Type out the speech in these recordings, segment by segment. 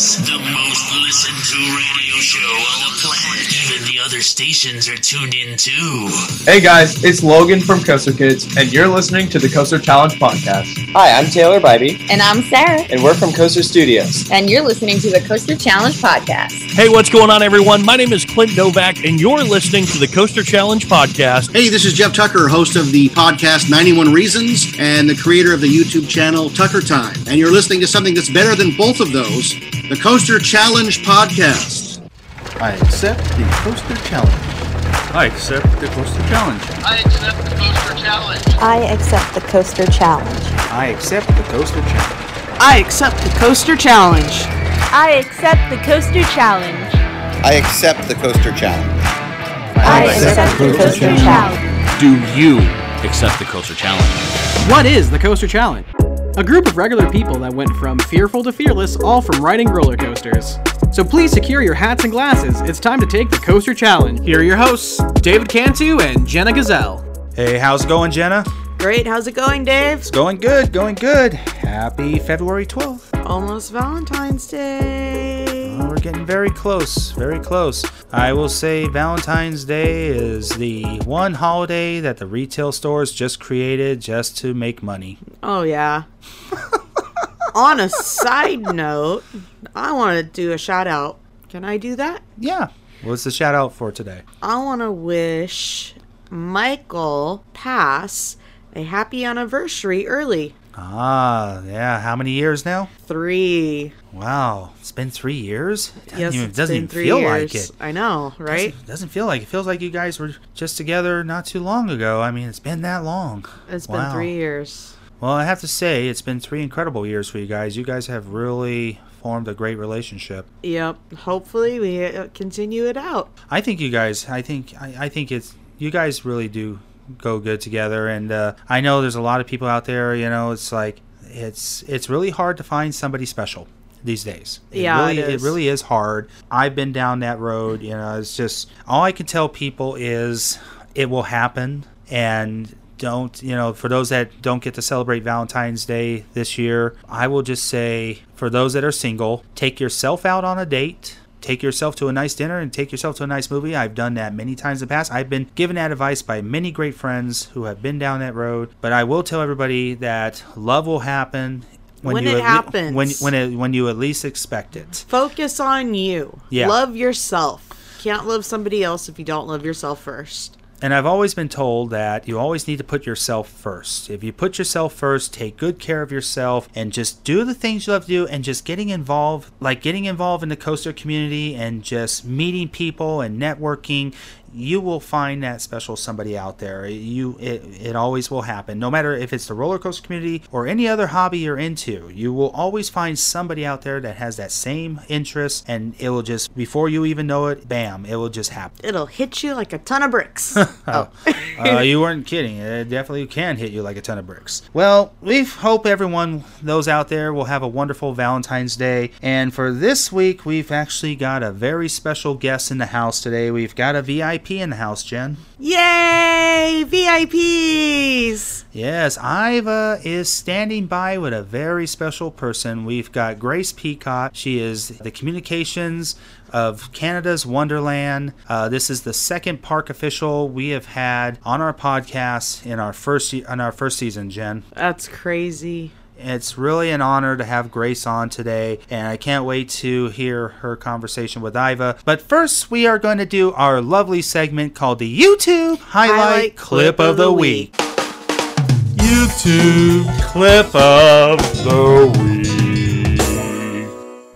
Sports, the most listened to radio show on the planet. Even the other stations are tuned in too. Hey guys, it's Logan from Coaster Kids, and you're listening to the Coaster Challenge podcast. Hi, I'm Taylor Bybee, And I'm Sarah, and we're from Coaster Studios. and you're listening to the Coaster Challenge podcast. Hey, what's going on, everyone? My name is Clint Novak, and you're listening to the Coaster Challenge podcast. Hey, this is Jeff Tucker, host of the podcast 91 Reasons and the creator of the YouTube channel Tucker Time. And you're listening to something that's better than both of those the Coaster Challenge podcast. I accept the Coaster Challenge. I accept the Coaster Challenge. I accept the Coaster Challenge. I accept the Coaster Challenge. I accept the Coaster Challenge. I accept the Coaster Challenge. I accept the Coaster Challenge. I accept the Coaster Challenge. I accept the Coaster Challenge. Do you accept the Coaster Challenge? What is the Coaster Challenge? A group of regular people that went from fearful to fearless, all from riding roller coasters. So please secure your hats and glasses. It's time to take the Coaster Challenge. Here are your hosts, David Cantu and Jenna Gazelle. Hey, how's it going, Jenna? Great, how's it going, Dave? It's going good, going good. Happy February 12th. Almost Valentine's Day. Getting very close, very close. I will say Valentine's Day is the one holiday that the retail stores just created just to make money. Oh, yeah. On a side note, I want to do a shout out. Can I do that? Yeah. What's the shout out for today? I want to wish Michael Pass a happy anniversary early. Ah, yeah. How many years now? Three. Wow, it's been three years. Doesn't Yes, even, it's doesn't been even three feel years. like it. I know, right? Doesn't, doesn't feel like it. Feels like you guys were just together not too long ago. I mean, it's been that long. It's Wow. been three years. Well, I have to say, it's been three incredible years for you guys. You guys have really formed a great relationship. Yep. Hopefully, we uh, continue it out. I think you guys. I think. I, I think it's. You guys really do go good together, and uh, I know there's a lot of people out there. You know, it's like it's it's really hard to find somebody special these days. It Yeah, really, it is. really is hard. I've been down that road. You know, it's just all I can tell people is it will happen, and don't you know for those that don't get to celebrate valentine's day this year i will just say for those that are single take yourself out on a date take yourself to a nice dinner and take yourself to a nice movie i've done that many times in the past i've been given that advice by many great friends who have been down that road but i will tell everybody that love will happen When you it le- happens. when when it, when you at least expect it Focus on you. Yeah. Love yourself. Can't love somebody else if you don't love yourself first. And I've always been told that you always need to put yourself first. If you put yourself first, take good care of yourself, and just do the things you love to do, and just getting involved, like getting involved in the coaster community and just meeting people and networking, you will find that special somebody out there. You, it, it always will happen. No matter if it's the roller coaster community or any other hobby you're into, you will always find somebody out there that has that same interest, and it will just before you even know it, bam, it will just happen. It'll hit you like a ton of bricks. Oh, uh, you weren't kidding. It definitely can hit you like a ton of bricks. Well, we hope everyone, those out there, will have a wonderful Valentine's Day. And for this week, we've actually got a very special guest in the house today. We've got a VIP in the house, Jen. Yay! VIPs! Yes, Iva is standing by with a very special person. We've got Grace Peacock. She is the communications of Canada's Wonderland. Uh, this is the second park official we have had on our podcast in our first in our first season. Jen, That's crazy. It's really an honor to have Grace on today, and I can't wait to hear her conversation with Iva. But first, we are going to do our lovely segment called the YouTube Highlight, Highlight Clip of the Week. YouTube clip of the week.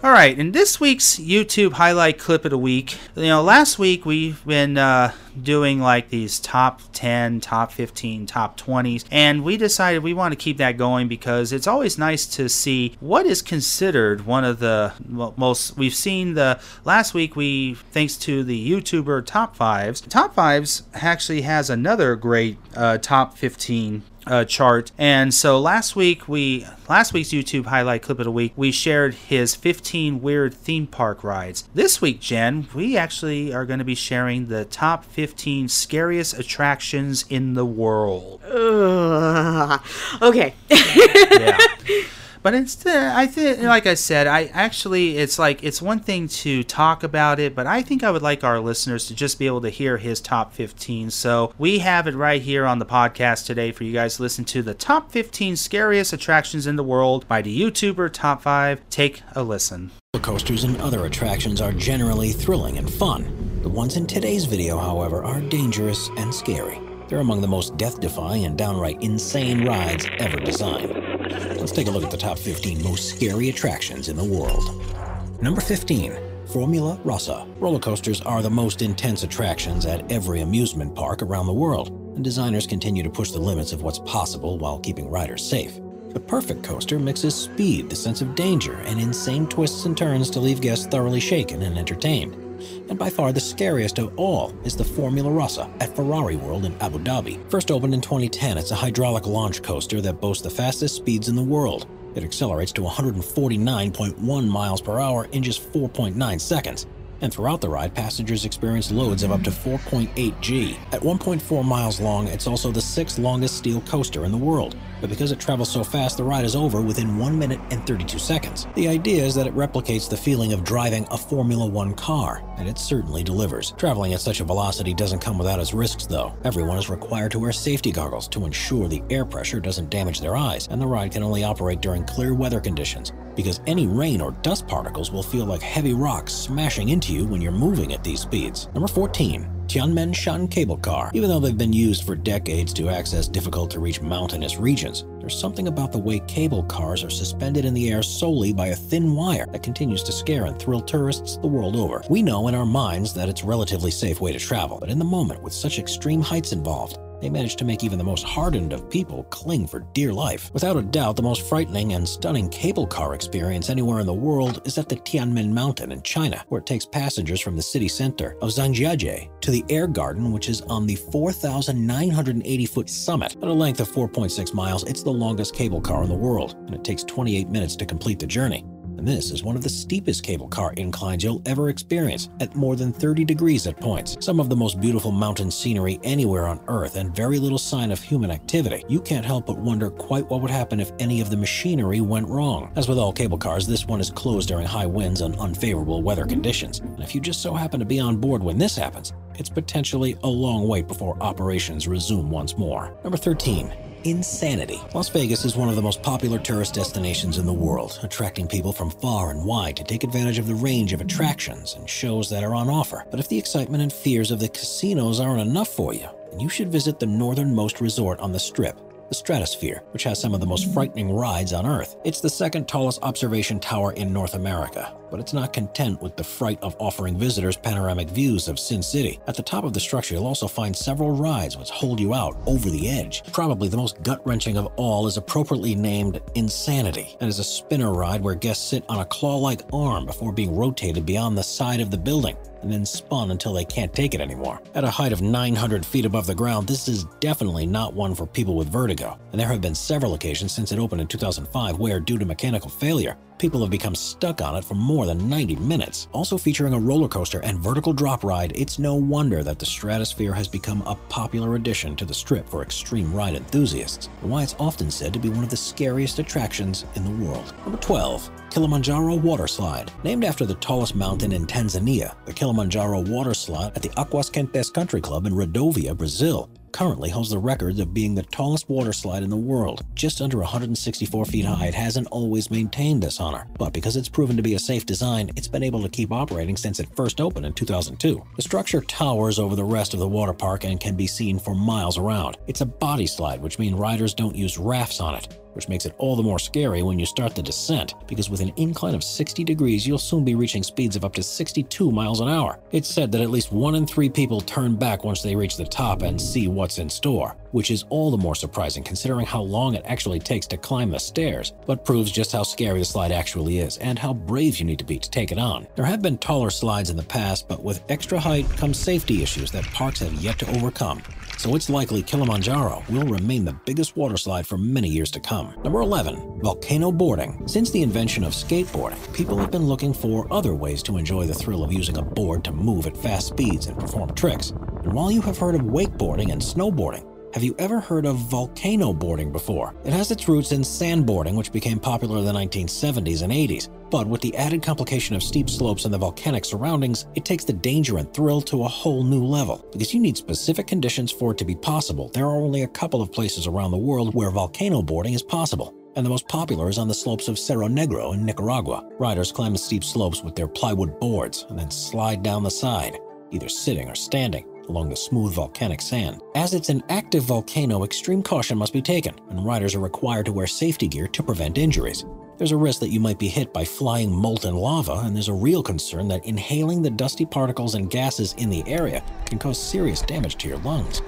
All right, in this week's YouTube highlight clip of the week, you know, last week we've been uh, doing like these top 10, top 15, top 20s, and we decided we want to keep that going because it's always nice to see what is considered one of the most. We've seen the last week we, thanks to the YouTuber Top Fives, Top Fives actually has another great uh, top 15 uh, chart. And so last week we last week's YouTube highlight clip of the week we shared his 15 weird theme park rides. This week, Jen, we actually are going to be sharing the top 15 scariest attractions in the world. Okay. Yeah. But it's uh, I think like I said, I actually it's like it's one thing to talk about it, but I think I would like our listeners to just be able to hear his top 15. So we have it right here on the podcast today for you guys to listen to the top 15 scariest attractions in the world by the YouTuber Top 5. Take a listen. Coasters and other attractions are generally thrilling and fun. The ones in today's video, however, are dangerous and scary. They're among the most death-defying and downright insane rides ever designed. Let's take a look at the top 15 most scary attractions in the world. Number 15. Formula Rossa. Roller coasters are the most intense attractions at every amusement park around the world, and designers continue to push the limits of what's possible while keeping riders safe. The perfect coaster mixes speed, the sense of danger, and insane twists and turns to leave guests thoroughly shaken and entertained. And by far the scariest of all is the Formula Rossa at Ferrari World in Abu Dhabi. First opened in 2010, it's a hydraulic launch coaster that boasts the fastest speeds in the world. It accelerates to 149.1 miles per hour in just 4.9 seconds. And throughout the ride, passengers experience loads of up to 4.8 G. At 1.4 miles long, it's also the sixth longest steel coaster in the world. But because it travels so fast, the ride is over within 1 minute and 32 seconds. The idea is that it replicates the feeling of driving a Formula One car, and it certainly delivers. Traveling at such a velocity doesn't come without its risks, though. Everyone is required to wear safety goggles to ensure the air pressure doesn't damage their eyes, and the ride can only operate during clear weather conditions because any rain or dust particles will feel like heavy rocks smashing into you when you're moving at these speeds. Number 14. Tianmen-Shan Cable Car. Even though they've been used for decades to access difficult to reach mountainous regions, there's something about the way cable cars are suspended in the air solely by a thin wire that continues to scare and thrill tourists the world over. We know in our minds that it's a relatively safe way to travel, but in the moment with such extreme heights involved, they managed to make even the most hardened of people cling for dear life. Without a doubt, the most frightening and stunning cable car experience anywhere in the world is at the Tianmen Mountain in China, where it takes passengers from the city center of Zhangjiajie to the Air Garden, which is on the 4,980 foot summit. At a length of 4.6 miles, it's the longest cable car in the world, and it takes 28 minutes to complete the journey and this is one of the steepest cable car inclines you'll ever experience, at more than 30 degrees at points. Some of the most beautiful mountain scenery anywhere on Earth, and very little sign of human activity. You can't help but wonder quite what would happen if any of the machinery went wrong. As with all cable cars, this one is closed during high winds and unfavorable weather conditions. And if you just so happen to be on board when this happens, it's potentially a long wait before operations resume once more. Number 13 insanity. Las Vegas is one of the most popular tourist destinations in the world, attracting people from far and wide to take advantage of the range of attractions and shows that are on offer. But if the excitement and fears of the casinos aren't enough for you, then you should visit the northernmost resort on the Strip, the Stratosphere, which has some of the most frightening rides on Earth. It's the second tallest observation tower in North America, but it's not content with the fright of offering visitors panoramic views of Sin City. At the top of the structure, you'll also find several rides which hold you out over the edge. Probably the most gut-wrenching of all is appropriately named Insanity, and is a spinner ride where guests sit on a claw-like arm before being rotated beyond the side of the building and then spun until they can't take it anymore. At a height of 900 feet above the ground, this is definitely not one for people with vertigo, and there have been several occasions since it opened in 2005 where, due to mechanical failure, people have become stuck on it for more than 90 minutes. Also featuring a roller coaster and vertical drop ride, it's no wonder that the Stratosphere has become a popular addition to the strip for extreme ride enthusiasts, and why it's often said to be one of the scariest attractions in the world. Number 12. Kilimanjaro Water Slide. Named after the tallest mountain in Tanzania, the Kilimanjaro Water Slide at the Aquasquentes Country Club in Rodovia, Brazil, currently holds the record of being the tallest water slide in the world. Just under 164 feet high, it hasn't always maintained this honor, but because it's proven to be a safe design, it's been able to keep operating since it first opened in 2002. The structure towers over the rest of the water park and can be seen for miles around. It's a body slide, which means riders don't use rafts on it which makes it all the more scary when you start the descent, because with an incline of 60 degrees, you'll soon be reaching speeds of up to 62 miles an hour. It's said that at least one in three people turn back once they reach the top and see what's in store, which is all the more surprising considering how long it actually takes to climb the stairs, but proves just how scary the slide actually is and how brave you need to be to take it on. There have been taller slides in the past, but with extra height comes safety issues that parks have yet to overcome so it's likely Kilimanjaro will remain the biggest water slide for many years to come. Number 11. Volcano Boarding. Since the invention of skateboarding, people have been looking for other ways to enjoy the thrill of using a board to move at fast speeds and perform tricks. And while you have heard of wakeboarding and snowboarding, Have you ever heard of volcano boarding before? It has its roots in sandboarding, which became popular in the 1970s and 80s. But with the added complication of steep slopes and the volcanic surroundings, it takes the danger and thrill to a whole new level. Because you need specific conditions for it to be possible, there are only a couple of places around the world where volcano boarding is possible and the most popular is on the slopes of Cerro Negro in Nicaragua. Riders climb the steep slopes with their plywood boards and then slide down the side, either sitting or standing along the smooth volcanic sand. As it's an active volcano, extreme caution must be taken, and riders are required to wear safety gear to prevent injuries. There's a risk that you might be hit by flying molten lava, and there's a real concern that inhaling the dusty particles and gases in the area can cause serious damage to your lungs.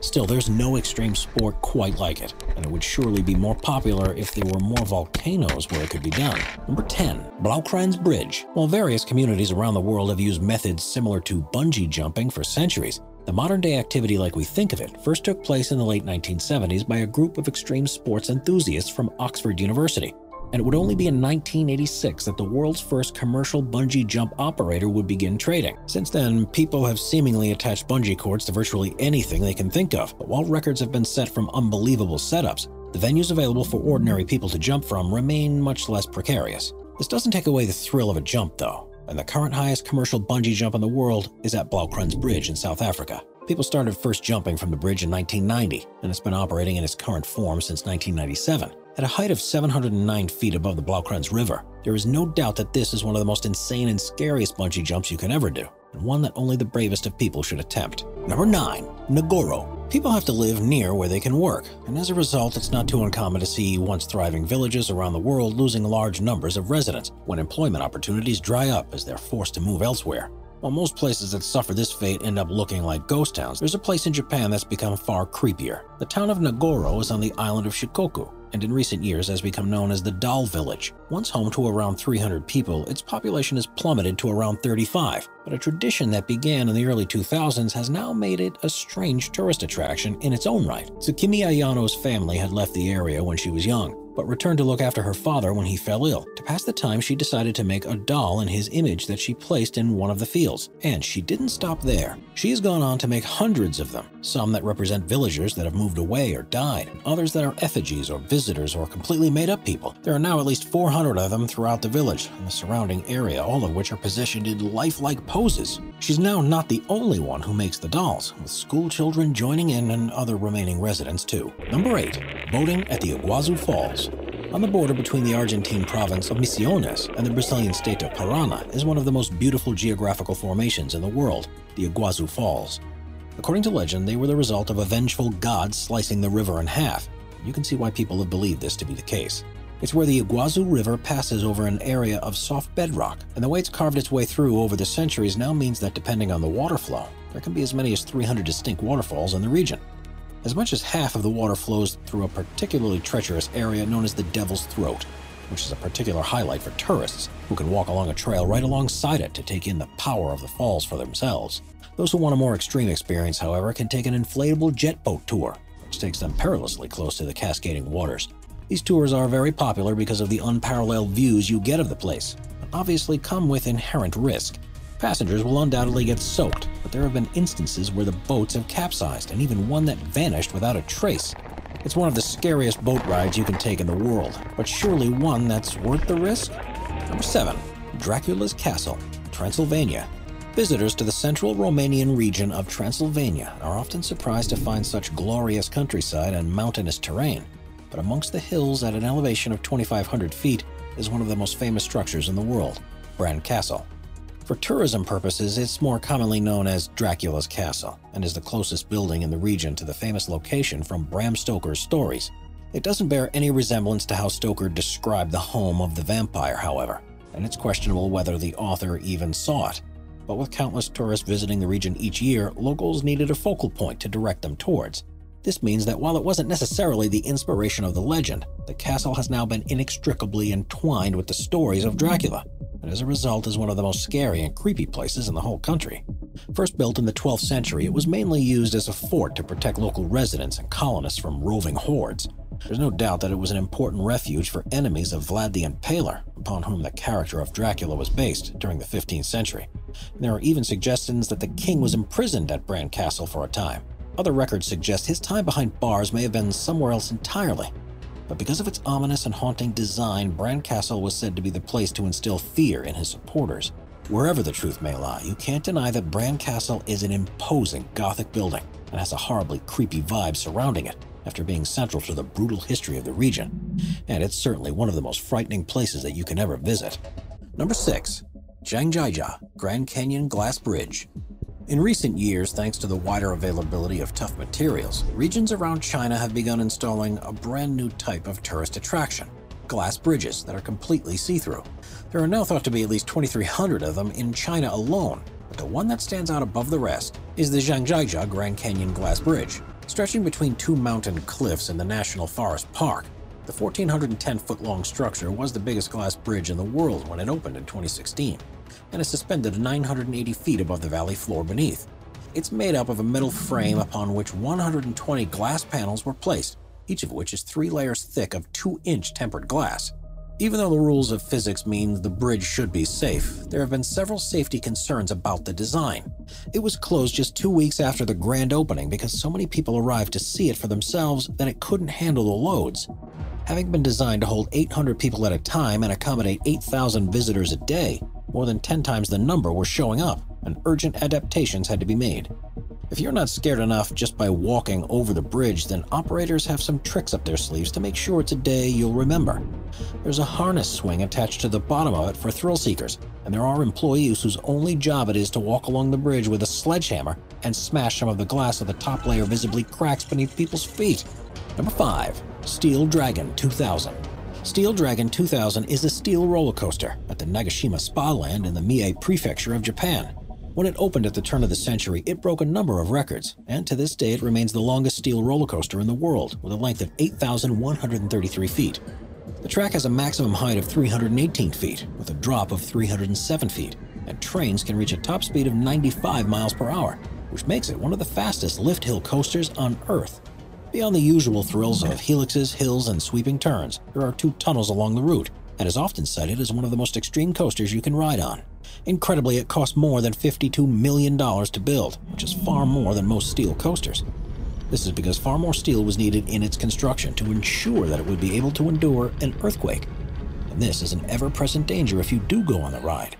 Still, there's no extreme sport quite like it, and it would surely be more popular if there were more volcanoes where it could be done. Number 10. Bloukrans Bridge. While various communities around the world have used methods similar to bungee jumping for centuries, the modern day activity like we think of it first took place in the late 1970s by a group of extreme sports enthusiasts from Oxford University and it would only be in 1986 that the world's first commercial bungee jump operator would begin trading. Since then, people have seemingly attached bungee cords to virtually anything they can think of, but while records have been set from unbelievable setups, the venues available for ordinary people to jump from remain much less precarious. This doesn't take away the thrill of a jump, though, and the current highest commercial bungee jump in the world is at Bloukrans Bridge in South Africa. People started first jumping from the bridge in 1990, and it's been operating in its current form since 1997. At a height of 709 feet above the Bloukrans River, there is no doubt that this is one of the most insane and scariest bungee jumps you can ever do, and one that only the bravest of people should attempt. Number 9. Nagoro. People have to live near where they can work, and as a result, it's not too uncommon to see once thriving villages around the world losing large numbers of residents when employment opportunities dry up as they're forced to move elsewhere. While most places that suffer this fate end up looking like ghost towns, there's a place in Japan that's become far creepier. The town of Nagoro is on the island of Shikoku, and in recent years has become known as the Doll Village. Once home to around 300 people, its population has plummeted to around 35, but a tradition that began in the early 2000s has now made it a strange tourist attraction in its own right. Tsukimi Ayano's family had left the area when she was young, but returned to look after her father when he fell ill. To pass the time, she decided to make a doll in his image that she placed in one of the fields. And she didn't stop there. She has gone on to make hundreds of them, some that represent villagers that have moved away or died, and others that are effigies or visitors or completely made up people. There are now at least 400 of them throughout the village and the surrounding area, all of which are positioned in lifelike poses. She's now not the only one who makes the dolls, with school children joining in and other remaining residents too. Number 8. Boating at the Iguazu Falls. On the border between the Argentine province of Misiones and the Brazilian state of Parana is one of the most beautiful geographical formations in the world, the Iguazu Falls. According to legend, they were the result of a vengeful god slicing the river in half. You can see why people have believed this to be the case. It's where the Iguazu River passes over an area of soft bedrock, and the way it's carved its way through over the centuries now means that depending on the water flow, there can be as many as 300 distinct waterfalls in the region. As much as half of the water flows through a particularly treacherous area known as the Devil's Throat, which is a particular highlight for tourists who can walk along a trail right alongside it to take in the power of the falls for themselves. Those who want a more extreme experience, however, can take an inflatable jet boat tour, which takes them perilously close to the cascading waters. These tours are very popular because of the unparalleled views you get of the place, but obviously come with inherent risk. Passengers will undoubtedly get soaked, there have been instances where the boats have capsized and even one that vanished without a trace. It's one of the scariest boat rides you can take in the world, but surely one that's worth the risk? Number 7. Dracula's Castle, Transylvania. Visitors to the central Romanian region of Transylvania are often surprised to find such glorious countryside and mountainous terrain, but amongst the hills at an elevation of 2,500 feet is one of the most famous structures in the world, Bran Castle. For tourism purposes, it's more commonly known as Dracula's Castle and is the closest building in the region to the famous location from Bram Stoker's stories. It doesn't bear any resemblance to how Stoker described the home of the vampire, however, and it's questionable whether the author even saw it. But with countless tourists visiting the region each year, locals needed a focal point to direct them towards. This means that while it wasn't necessarily the inspiration of the legend, the castle has now been inextricably entwined with the stories of Dracula, and as a result is one of the most scary and creepy places in the whole country. First built in the 12th century, it was mainly used as a fort to protect local residents and colonists from roving hordes. There's no doubt that it was an important refuge for enemies of Vlad the Impaler, upon whom the character of Dracula was based during the 15th century. There are even suggestions that the king was imprisoned at Bran Castle for a time. Other records suggest his time behind bars may have been somewhere else entirely. But because of its ominous and haunting design, Bran Castle was said to be the place to instill fear in his supporters. Wherever the truth may lie, you can't deny that Bran Castle is an imposing Gothic building and has a horribly creepy vibe surrounding it after being central to the brutal history of the region. And it's certainly one of the most frightening places that you can ever visit. Number 6. Zhangjiajie Grand Canyon Glass Bridge. In recent years, thanks to the wider availability of tough materials, regions around China have begun installing a brand new type of tourist attraction glass bridges that are completely see through. There are now thought to be at least 2,300 of them in China alone, but the one that stands out above the rest is the Zhangjiajie Grand Canyon Glass Bridge. Stretching between two mountain cliffs in the National Forest Park, the 1,410 foot long structure was the biggest glass bridge in the world when it opened in 2016 and is suspended 980 feet above the valley floor beneath. It's made up of a metal frame upon which 120 glass panels were placed, each of which is three layers thick of 2 inch tempered glass. Even though the rules of physics mean the bridge should be safe, there have been several safety concerns about the design. It was closed just two weeks after the grand opening because so many people arrived to see it for themselves that it couldn't handle the loads. Having been designed to hold 800 people at a time and accommodate 8,000 visitors a day, more than 10 times the number were showing up, and urgent adaptations had to be made. If you're not scared enough just by walking over the bridge, then operators have some tricks up their sleeves to make sure it's a day you'll remember. There's a harness swing attached to the bottom of it for thrill seekers, and there are employees whose only job it is to walk along the bridge with a sledgehammer and smash some of the glass so the top layer visibly cracks beneath people's feet. Number 5. Steel Dragon 2000 Steel Dragon 2000 is a steel roller coaster at the Nagashima Spa Land in the Mie Prefecture of Japan. When it opened at the turn of the century, it broke a number of records, and to this day it remains the longest steel roller coaster in the world, with a length of 8,133 feet. The track has a maximum height of 318 feet, with a drop of 307 feet, and trains can reach a top speed of 95 miles per hour, which makes it one of the fastest lift hill coasters on Earth. Beyond the usual thrills of helixes, hills, and sweeping turns, there are two tunnels along the route, and is often cited as one of the most extreme coasters you can ride on. Incredibly, it cost more than $52 million to build, which is far more than most steel coasters. This is because far more steel was needed in its construction to ensure that it would be able to endure an earthquake. And this is an ever present danger if you do go on the ride.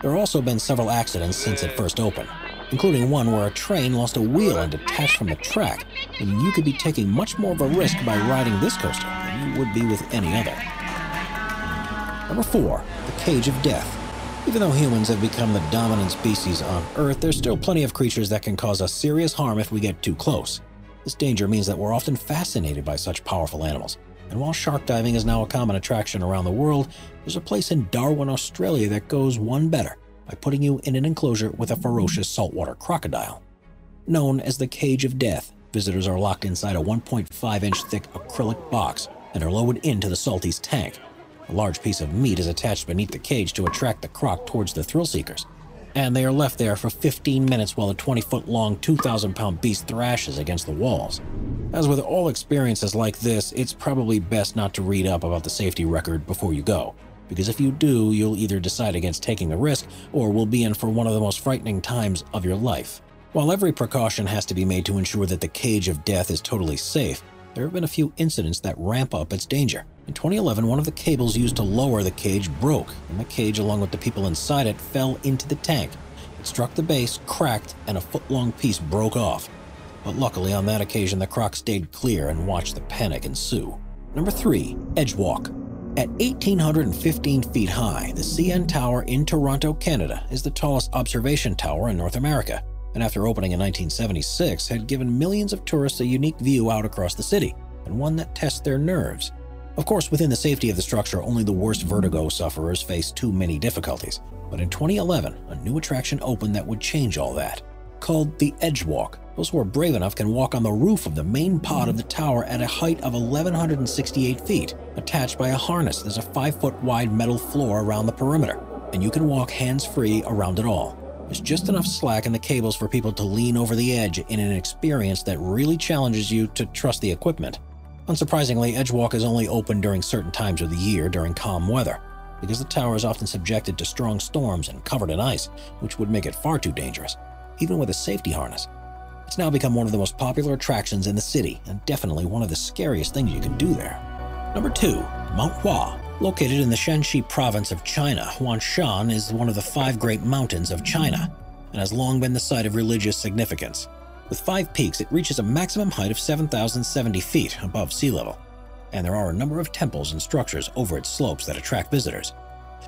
There have also been several accidents since it first opened, including one where a train lost a wheel and detached from the track, and you could be taking much more of a risk by riding this coaster than you would be with any other. Number 4. The Cage of Death. Even though humans have become the dominant species on Earth, there's still plenty of creatures that can cause us serious harm if we get too close. This danger means that we're often fascinated by such powerful animals. And while shark diving is now a common attraction around the world, there's a place in Darwin, Australia that goes one better by putting you in an enclosure with a ferocious saltwater crocodile. Known as the Cage of Death, visitors are locked inside a 1.5 inch thick acrylic box and are lowered into the Salty's tank. A large piece of meat is attached beneath the cage to attract the croc towards the thrill seekers. And they are left there for 15 minutes while the 20 foot long, 2,000 pound beast thrashes against the walls. As with all experiences like this, it's probably best not to read up about the safety record before you go because if you do, you'll either decide against taking the risk or will be in for one of the most frightening times of your life. While every precaution has to be made to ensure that the cage of death is totally safe, there have been a few incidents that ramp up its danger. In 2011, one of the cables used to lower the cage broke, and the cage, along with the people inside it, fell into the tank. It struck the base, cracked, and a foot long piece broke off. But luckily, on that occasion, the croc stayed clear and watched the panic ensue. Number 3. Edgewalk at 1,815 feet high, the CN Tower in Toronto, Canada is the tallest observation tower in North America, and after opening in 1976 had given millions of tourists a unique view out across the city, and one that tests their nerves. Of course, within the safety of the structure, only the worst vertigo sufferers face too many difficulties. But in 2011, a new attraction opened that would change all that. Called the Edge Walk, those who are brave enough can walk on the roof of the main pod of the tower at a height of 1,168 feet. Attached by a harness, there's a 5 foot wide metal floor around the perimeter, and you can walk hands free around it all. There's just enough slack in the cables for people to lean over the edge in an experience that really challenges you to trust the equipment. Unsurprisingly, Edgewalk is only open during certain times of the year during calm weather, because the tower is often subjected to strong storms and covered in ice, which would make it far too dangerous, even with a safety harness. It's now become one of the most popular attractions in the city, and definitely one of the scariest things you can do there. Number 2. Mount Hua. Located in the Shanxi province of China, Huangshan is one of the five great mountains of China, and has long been the site of religious significance. With five peaks, it reaches a maximum height of 7,070 feet above sea level, and there are a number of temples and structures over its slopes that attract visitors.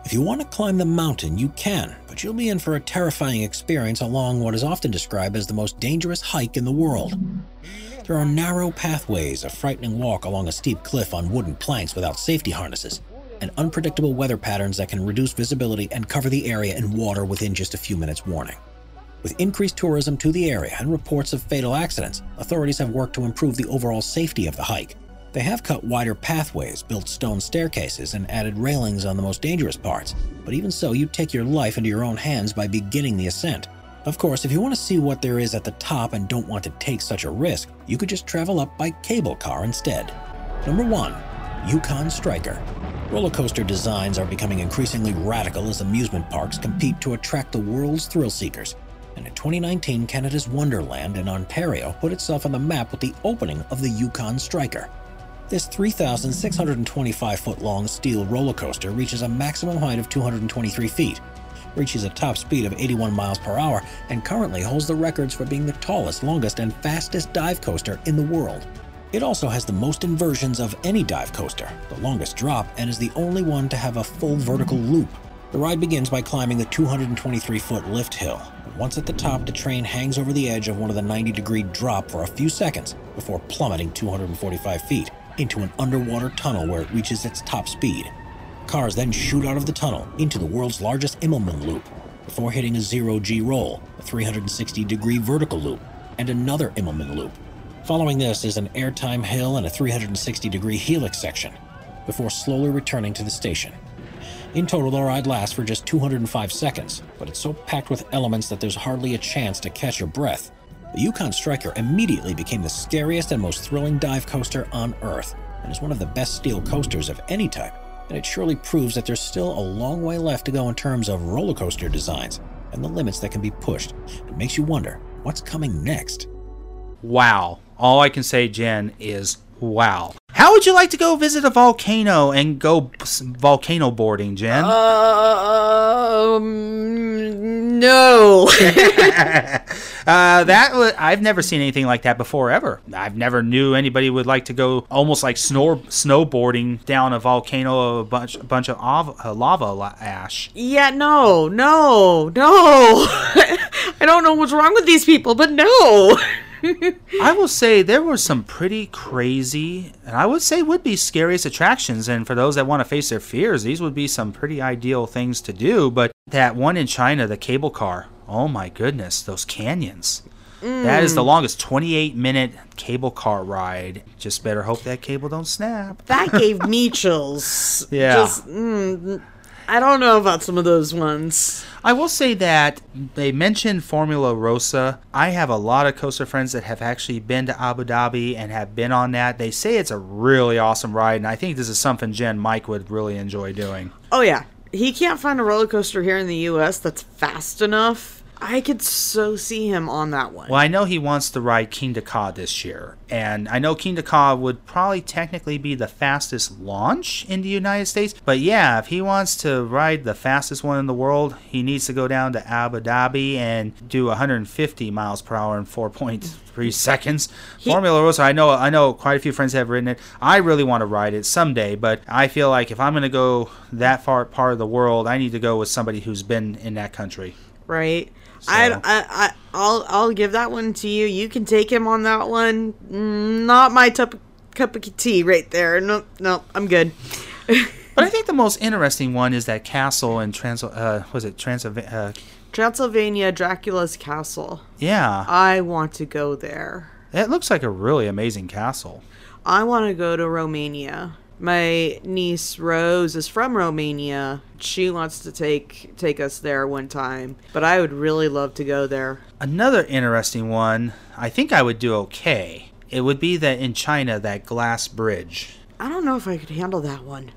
If you want to climb the mountain, you can, but you'll be in for a terrifying experience along what is often described as the most dangerous hike in the world. There are narrow pathways, a frightening walk along a steep cliff on wooden planks without safety harnesses, and unpredictable weather patterns that can reduce visibility and cover the area in water within just a few minutes' warning. With increased tourism to the area and reports of fatal accidents, authorities have worked to improve the overall safety of the hike. They have cut wider pathways, built stone staircases, and added railings on the most dangerous parts, but even so, you take your life into your own hands by beginning the ascent. Of course, if you want to see what there is at the top and don't want to take such a risk, you could just travel up by cable car instead. Number 1. Yukon Striker. Roller coaster designs are becoming increasingly radical as amusement parks compete to attract the world's thrill seekers. And in 2019, Canada's Wonderland in Ontario put itself on the map with the opening of the Yukon Striker. This 3,625 foot long steel roller coaster reaches a maximum height of 223 feet, reaches a top speed of 81 miles per hour, and currently holds the records for being the tallest, longest, and fastest dive coaster in the world. It also has the most inversions of any dive coaster, the longest drop, and is the only one to have a full vertical loop. The ride begins by climbing the 223 foot lift hill. Once at the top, the train hangs over the edge of one of the 90 degree drop for a few seconds before plummeting 245 feet into an underwater tunnel where it reaches its top speed. Cars then shoot out of the tunnel into the world's largest Immelmann loop before hitting a zero G roll, a 360 degree vertical loop, and another Immelmann loop. Following this is an airtime hill and a 360 degree helix section before slowly returning to the station. In total, the ride lasts for just 205 seconds, but it's so packed with elements that there's hardly a chance to catch your breath. The Yukon Striker immediately became the scariest and most thrilling dive coaster on Earth, and is one of the best steel coasters of any type. And it surely proves that there's still a long way left to go in terms of roller coaster designs and the limits that can be pushed. It makes you wonder what's coming next. Wow. All I can say, Jen, is wow. How would you like to go visit a volcano and go s- volcano boarding, Jen? Um, no. uh, that wa- I've never seen anything like that before ever. I've never knew anybody would like to go almost like snow snowboarding down a volcano of a bunch a bunch of av- uh, lava la- ash. yeah, no, no, no. I don't know what's wrong with these people, but no. I will say there were some pretty crazy, and I would say would be scariest attractions. And for those that want to face their fears, these would be some pretty ideal things to do. But that one in China, the cable car, oh my goodness, those canyons. That is the Mm. longest 28 minute cable car ride. Just better hope that cable don't snap. That gave me chills. Yeah. Just, mm, I don't know about some of those ones. I will say that they mentioned Formula Rossa. I have a lot of coaster friends that have actually been to Abu Dhabi and have been on that. They say it's a really awesome ride, and I think this is something Jen Mike would really enjoy doing. Oh yeah, he can't find a roller coaster here in the U.S. that's fast enough. I could so see him on that one. Well, I know he wants to ride Kingda Ka this year, and I know Kingda Ka would probably technically be the fastest launch in the United States. But yeah, if he wants to ride the fastest one in the world, he needs to go down to Abu Dhabi and do 150 miles per hour in 4.3 seconds. Formula Rossa, I know, I know, quite a few friends have ridden it. I really want to ride it someday, but I feel like if I'm going to go that far part of the world, I need to go with somebody who's been in that country. right? I, So- I, I, I'll, I'll give that one to you. You can take him on that one. Mm, Not my cup, cup of tea right there. No, no, I'm good. But I think the most interesting one is that castle in Trans. Uh, was it Transylvania? Uh, Transylvania, Dracula's castle. yeah, I want to go there. it looks like a really amazing castle. I want to go to Romania. My niece Rose is from Romania. She wants to take take us there one time, but I would really love to go there. Another interesting one. I think I would do okay. It would be that in China that glass bridge. I don't know if I could handle that one.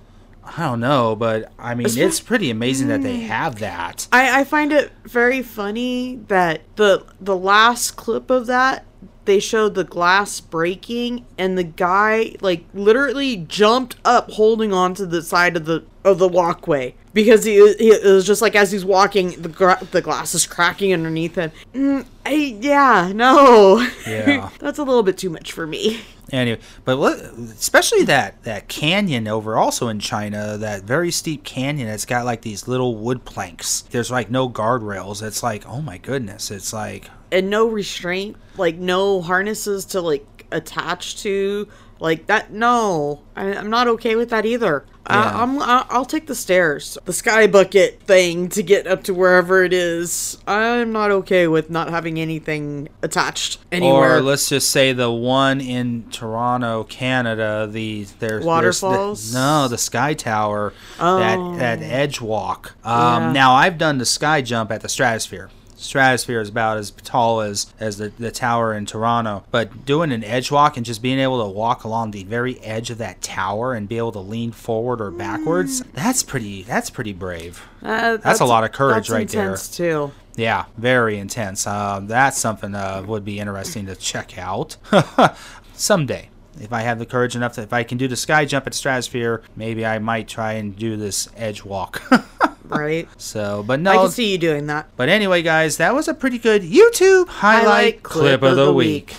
I don't know, but I mean, It's pretty amazing that they Mm. have that. I, I find it very funny that the the last clip of that they showed the glass breaking and the guy like literally jumped up holding on to the side of the of the walkway because he, he it was just like as he's walking the the glass is cracking underneath him. Mm, I, yeah, no. Yeah. That's a little bit too much for me. Anyway, but what, especially that that canyon over also in China, that very steep canyon that's got like these little wood planks. There's like no guardrails. It's like, oh my goodness, it's like and no restraint, like no harnesses to like attach to, like that. No, I, I'm not okay with that either. Yeah. I, I'm I, I'll take the stairs, the sky bucket thing to get up to wherever it is. I'm not okay with not having anything attached anywhere. Or let's just say the one in Toronto, Canada, the there's there's the- Waterfalls? no, the Sky Tower, Oh. that that edge walk. Um, Yeah. Now I've done the sky jump at the Stratosphere. Stratosphere is about as tall as as the, the tower in Toronto, but doing an edge walk and just being able to walk along the very edge of that tower and be able to lean forward or backwards, that's pretty that's pretty brave. Uh, that's, a lot of courage that's right there. intense too. Yeah, very intense. Um, that's something uh, would be interesting to check out someday. If I have the courage enough, to, if I can do the sky jump at Stratosphere, maybe I might try and do this edge walk. Right. so, but no, I can see you doing that. But anyway, guys, that was a pretty good YouTube highlight, clip, of the, week.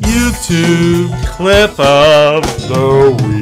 YouTube clip of the week.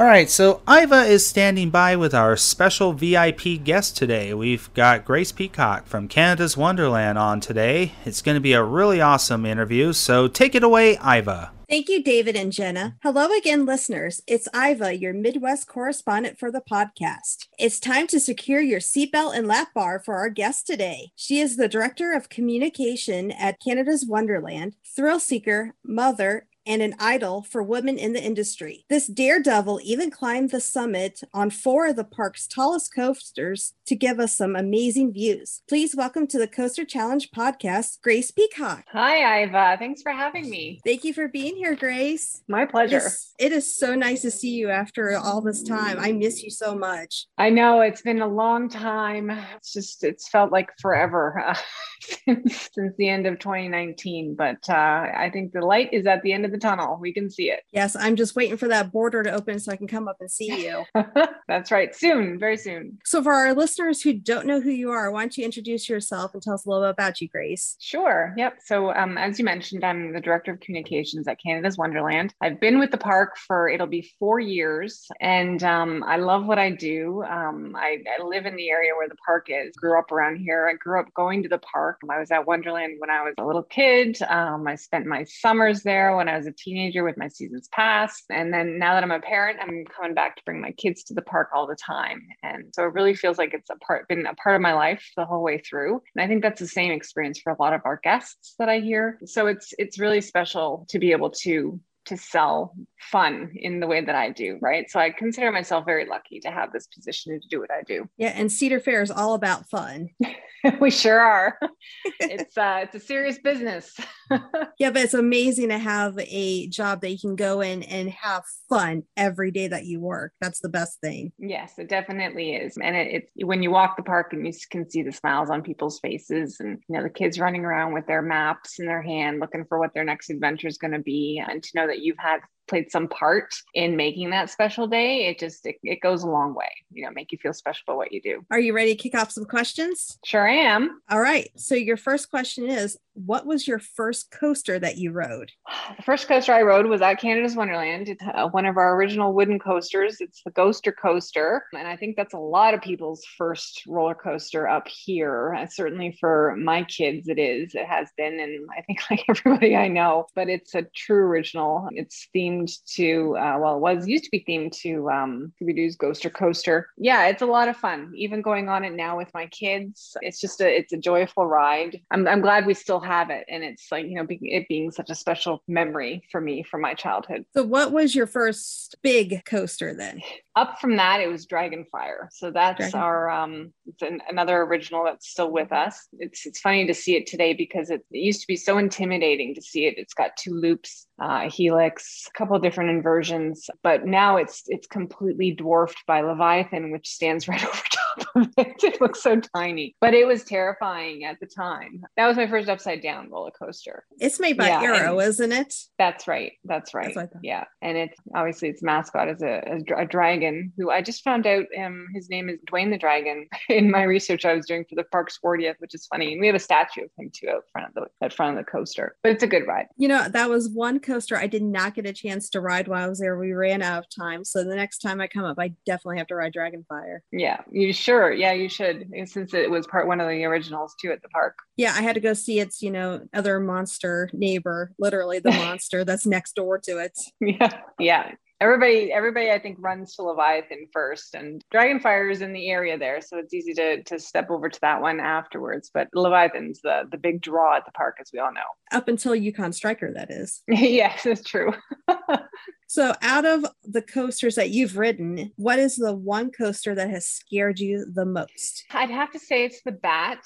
All right, so Iva is standing by with our special VIP guest today. We've got Grace Peacock from Canada's Wonderland on today. It's going to be a really awesome interview, so take it away, Iva. Thank you, David and Jenna. Hello again, listeners. It's Iva, your Midwest correspondent for the podcast. It's time to secure your seatbelt and lap bar for our guest today. She is the Director of Communication at Canada's Wonderland, thrill seeker, mother, and an idol for women in the industry. This daredevil even climbed the summit on four of the park's tallest coasters to give us some amazing views. Please welcome to the Coaster Challenge podcast, Grace Peacock. Hi, Iva. Thanks for having me. Thank you for being here, Grace. My pleasure. It is, it is so nice to see you after all this time. I miss you so much. I know it's been a long time. It's just, it's felt like forever uh, since, since the end of 2019. But uh, I think the light is at the end of the tunnel. We can see it. Yes, I'm just waiting for that border to open so I can come up and see you. That's right. Soon, very soon. So, for our listeners who don't know who you are, why don't you introduce yourself and tell us a little bit about you, Grace? Sure. Yep. So, um, as you mentioned, I'm the director of communications at Canada's Wonderland. I've been with the park for it'll be four years, and um, I love what I do. Um, I, I live in the area where the park is. Grew up around here. I grew up going to the park. I was at Wonderland when I was a little kid. Um, I spent my summers there when I was a teenager with my seasons pass, and then now that I'm a parent, I'm coming back to bring my kids to the park all the time. And so it really feels like it's a part, been a part of my life the whole way through. And I think that's the same experience for a lot of our guests that I hear. So it's it's really special to be able to to sell fun in the way that I do, right? So I consider myself very lucky to have this position to do what I do. Yeah, and Cedar Fair is all about fun. we sure are. it's uh it's a serious business. yeah, but it's amazing to have a job that you can go in and have fun every day that you work. That's the best thing. Yes, it definitely is. And it, it's when you walk the park and you can see the smiles on people's faces and you know the kids running around with their maps in their hand looking for what their next adventure is going to be and to know that you've had played some part in making that special day it just it, it goes a long way you know make you feel special about what you do Are you ready to kick off some questions? sure am All right. So, your first question is What was your first coaster that you rode? the first coaster I rode was at Canada's Wonderland. It's uh, one of our original wooden coasters. It's the Ghoster Coaster. And I think that's a lot of people's first roller coaster up here. Uh, certainly for my kids, it is. It has been, and I think like everybody I know, but it's a true original. It's themed to, uh, well, it was used to be themed to um, Scooby Doo's Ghoster Coaster. Yeah, it's a lot of fun. Even going on it now with my kids, it's just a, it's a joyful ride. I'm, I'm glad we still have it. And it's like, you know, be, it being such a special memory for me from my childhood. So, what was your first big coaster then? Up from that, it was Dragonfire. So that's Dragon- our um, it's an, another original that's still with us. It's it's funny to see it today because it, it used to be so intimidating to see it. It's got two loops, uh, a helix, a couple different inversions, but now it's it's completely dwarfed by Leviathan, which stands right over top of it. It looks so tiny, but it was terrifying at the time. That was my first upside down roller coaster. It's made by Yeah, Arrow, isn't it? That's right. That's right. thought. yeah, and it's obviously its mascot is a, a, a dragon. Who I just found out um his name is Dwayne the Dragon. In my research I was doing for the park's 40th, which is funny, and we have a statue of him too out front of the at front of the coaster. But it's a good ride. You know, that was one coaster I did not get a chance to ride while I was there. We ran out of time. So the next time I come up, I definitely have to ride Dragonfire. Yeah, you sure? Yeah, you should. Since it was part one of the originals too at the park. Yeah, I had to go see its, you know, other monster neighbor, literally the monster that's next door to it. Yeah, yeah. Everybody, everybody, I think runs to Leviathan first, and Dragonfire is in the area there, so it's easy to to step over to that one afterwards. But Leviathan's the the big draw at the park, as we all know. Up until Yukon Striker, that is. yes, that's true. So, out of the coasters that you've ridden, what is the one coaster that has scared you the most? I'd have to say it's the bat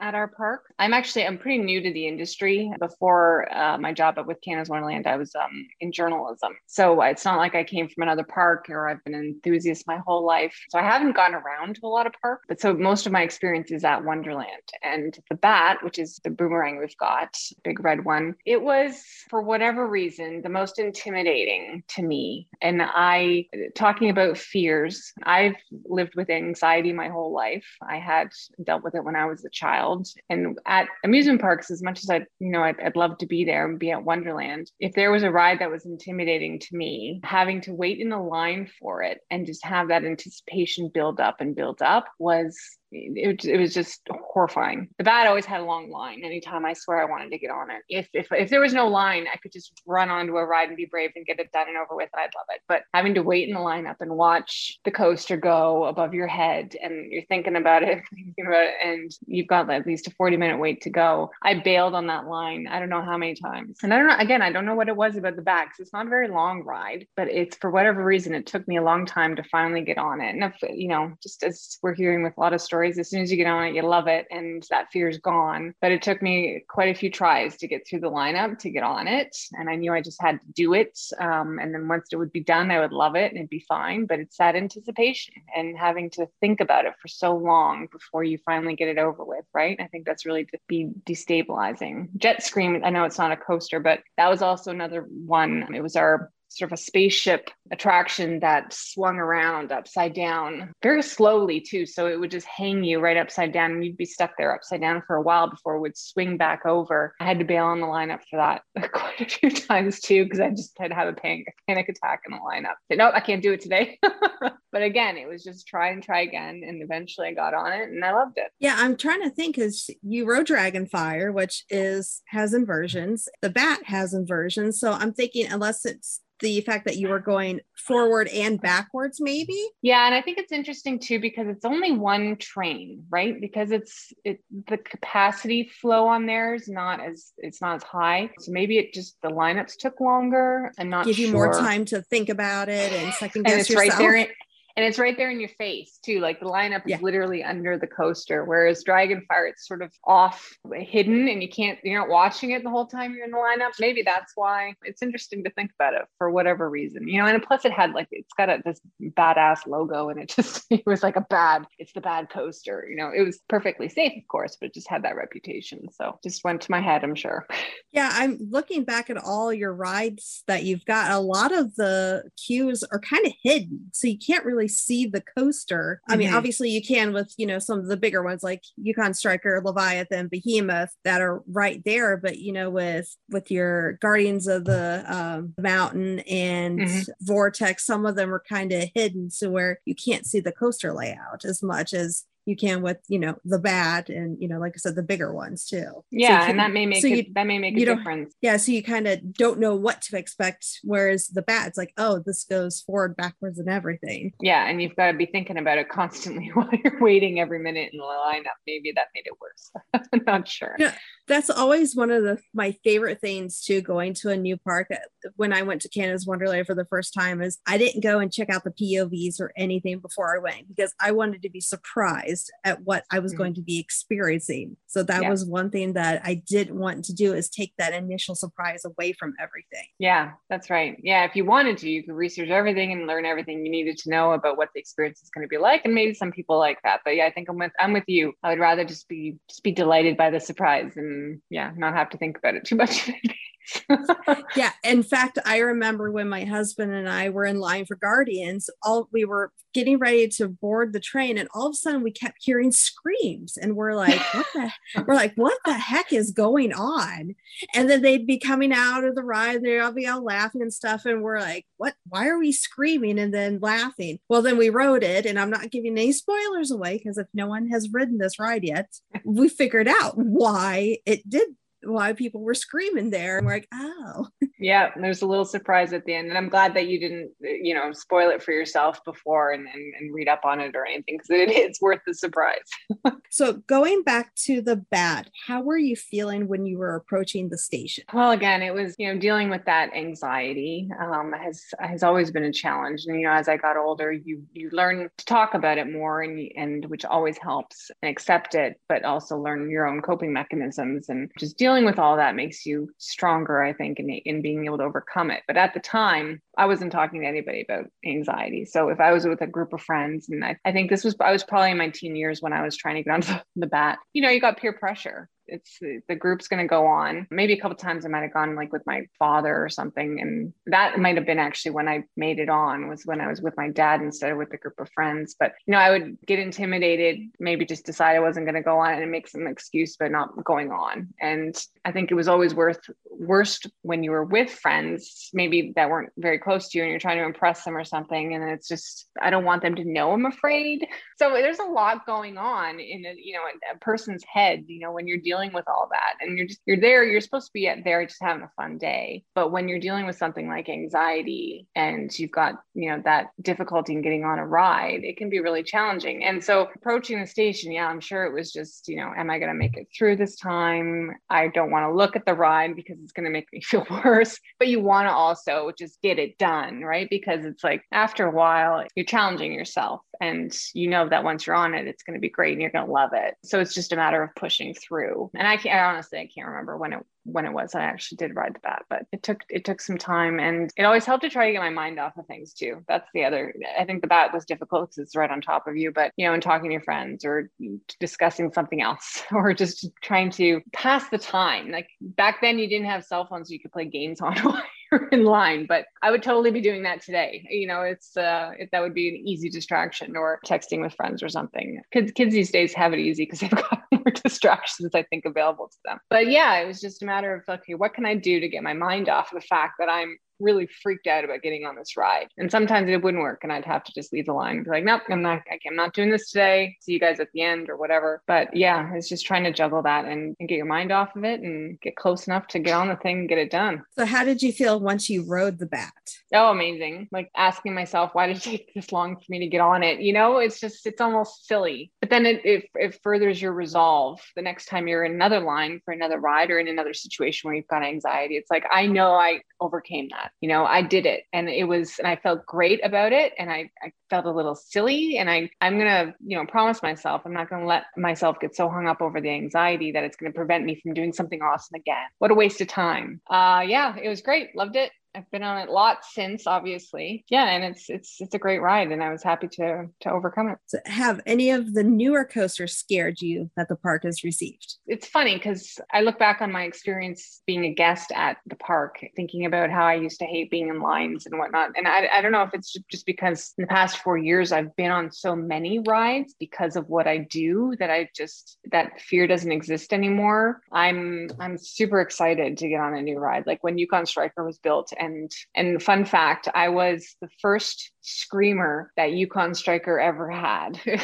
at our park. I'm actually I'm pretty new to the industry. Before uh, my job at with Canada's Wonderland, I was um, in journalism, so it's not like I came from another park or I've been an enthusiast my whole life. So I haven't gone around to a lot of park, but so most of my experience is at Wonderland and the bat, which is the boomerang we've got, big red one. It was for whatever reason the most intimidating to me. And I talking about fears. I've lived with anxiety my whole life. I had dealt with it when I was a child and at amusement parks as much as i you know I'd, I'd love to be there and be at wonderland if there was a ride that was intimidating to me having to wait in a line for it and just have that anticipation build up and build up was it, it was just horrifying. The bat always had a long line. Anytime I swear I wanted to get on it. If, if if there was no line, I could just run onto a ride and be brave and get it done and over with. And I'd love it. But having to wait in the lineup and watch the coaster go above your head and you're thinking about it, thinking about it, and you've got at least a 40 minute wait to go. I bailed on that line. I don't know how many times. And I don't know, again, I don't know what it was about the bat it's not a very long ride, but it's for whatever reason, it took me a long time to finally get on it. And if, you know, just as we're hearing with a lot of stories, as soon as you get on it, you love it and that fear is gone. But it took me quite a few tries to get through the lineup to get on it. And I knew I just had to do it. Um, and then once it would be done, I would love it and it'd be fine. But it's that anticipation and having to think about it for so long before you finally get it over with, right? I think that's really to be destabilizing. Jet Scream, I know it's not a coaster, but that was also another one. It was our sort of a spaceship attraction that swung around upside down very slowly too. So it would just hang you right upside down and you'd be stuck there upside down for a while before it would swing back over. I had to bail on the lineup for that quite a few times too because i just had to have a panic, panic attack in the lineup. Said, nope i can't do it today. But again it was just try and try again and eventually i got on it and i loved it. Yeah, I'm trying to think because you rode Dragonfire, which is has inversions. The bat has inversions. So I'm thinking unless it's the fact that you were going forward and backwards, maybe. Yeah, and I think it's interesting too because it's only one train, right? Because it's it the capacity flow on there is not as it's not as high. So maybe it just the lineups took longer. I'm not Give you more time to think about it and second and guess it's yourself. right there. And it's right there in your face too. Like the lineup is literally under the coaster, whereas Dragonfire it's sort of off, hidden, and you can't you're not watching it the whole time you're in the lineup. Maybe that's why it's interesting to think about it for whatever reason, you know. And plus, it had like it's got a, this badass logo, and it just it was like a bad. It's the bad coaster, you know. It was perfectly safe, of course, but it just had that reputation. So just went to my head, I'm sure. Yeah, I'm looking back at all your rides that you've got. A lot of the queues are kind of hidden, so you can't really see the coaster. I mean, Mhm. obviously you can with you know some of the bigger ones like Yukon Striker, Leviathan, Behemoth that are right there. But you know, with with your Guardians of the um, Mountain and Mhm. Vortex, some of them are kind of hidden, so where you can't see the coaster layout as much as you can with you know the bat and you know like i said the bigger ones too So Yeah, can- and that may make so it you- that may make a difference. yeah, so you kind of don't know what to expect. Whereas the bat, it's like, oh, this goes forward, backwards, and everything. Yeah, and you've got to be thinking about it constantly while you're waiting every minute in the lineup. Maybe that made it worse. I'm not sure. Yeah. That's always one of the my favorite things too. Going to a new park uh, when I went to Canada's Wonderland for the first time is I didn't go and check out the POVs or anything before I went because I wanted to be surprised at what I was Mhm. going to be experiencing. So that Yeah. was one thing that I didn't want to do is take that initial surprise away from everything. Yeah, that's right. Yeah, if you wanted to, you could research everything and learn everything you needed to know about what the experience is going to be like. And maybe some people like that. But yeah, I think I'm with I'm with you. I would rather just be just be delighted by the surprise and yeah, not have to think about it too much. yeah in fact i remember when my husband and i were in line for guardians all we were getting ready to board the train and all of a sudden we kept hearing screams and we're like what the we're like what the heck is going on? And then they'd be coming out of the ride they'd all be all laughing and stuff and we're like what why are we screaming and then laughing? Well then we rode it and i'm not giving any spoilers away because if no one has ridden this ride yet we figured out why it did why people were screaming there and we're like oh yeah, there's a little surprise at the end. And I'm glad that you didn't, you know, spoil it for yourself before and, and, and read up on it or anything because it is worth the surprise. so going back to the bat how were you feeling when you were approaching the station Well, again, it was you know dealing with that anxiety um, has has always been a challenge, and you know as I got older, you you learn to talk about it more, and and which always helps and accept it, but also learn your own coping mechanisms, and just dealing with all that makes you stronger, I think, in in being able to overcome it. But at the time, I wasn't talking to anybody about anxiety. So if I was with a group of friends, and I, I think this was I was probably in my teen years when I was trying to get onto the bat, you know, you got peer pressure it's the group's going to go on. Maybe a couple times i might have gone like with my father or something and that might have been actually when i made it on was when i was with my dad instead of with a group of friends. But you know i would get intimidated maybe just decide i wasn't going to go on and make some excuse but not going on. And i think it was always worth worst when you were with friends maybe that weren't very close to you and you're trying to impress them or something and it's just i don't want them to know i'm afraid. So there's a lot going on in a you know a, person's head you know when you're dealing with all that. And you're just you're there you're supposed to be at there just having a fun day. But when you're dealing with something like anxiety and you've got you know that difficulty in getting on a ride it can be really challenging. And so approaching the station yeah i'm sure it was just you know am i going to make it through this time? I don't want to look at the ride because it's going to make me feel worse. But you want to also just get it done right? Because it's like after a while you're challenging yourself and you know that once you're on it it's going to be great and you're going to love it. So it's just a matter of pushing through and i can't I honestly i can't remember when it when it was i actually did ride the bat but it took it took some time and it always helped to try to get my mind off of things too. That's the other i think the bat was difficult because it's right on top of you but you know in talking to your friends or discussing something else or just trying to pass the time. Like back then you didn't have cell phones you could play games on you're in line but i would totally be doing that today. You know it's uh it, that would be an easy distraction or texting with friends or something. Kids kids these days have it easy because they've got more distractions i think available to them. But yeah it was just a matter of okay what can i do to get my mind off of the fact that i'm really freaked out about getting on this ride. And sometimes it wouldn't work, and I'd have to just leave the line and be like, "Nope, I'm not. I'm not doing this today. See you guys at the end or whatever." But yeah, it's just trying to juggle that and, and get your mind off of it and get close enough to get on the thing and get it done. So, how did you feel once you rode the bat? Oh, amazing! Like asking myself, why did it take this long for me to get on it? You know, it's just it's almost silly. But then it it, it furthers your resolve. The next time you're in another line for another ride or in another situation where you've got anxiety, it's like I know I overcame that. You know, I did it and it was, and I felt great about it. And I, I felt a little silly. And I, I'm going to, you know, promise myself, I'm not going to let myself get so hung up over the anxiety that it's going to prevent me from doing something awesome again. What a waste of time. Uh, yeah, it was great. Loved it. I've been on it a lot since, obviously. Yeah, and it's it's it's a great ride, and I was happy to to overcome it. So have any of the newer coasters scared you that the park has received? It's funny because I look back on my experience being a guest at the park, thinking about how I used to hate being in lines and whatnot. And I, I don't know if it's just because in the past four years I've been on so many rides because of what I do that I just that fear doesn't exist anymore. I'm I'm super excited to get on a new ride. Like when Yukon Striker was built and and fun fact, I was the first screamer that Yukon Striker ever had.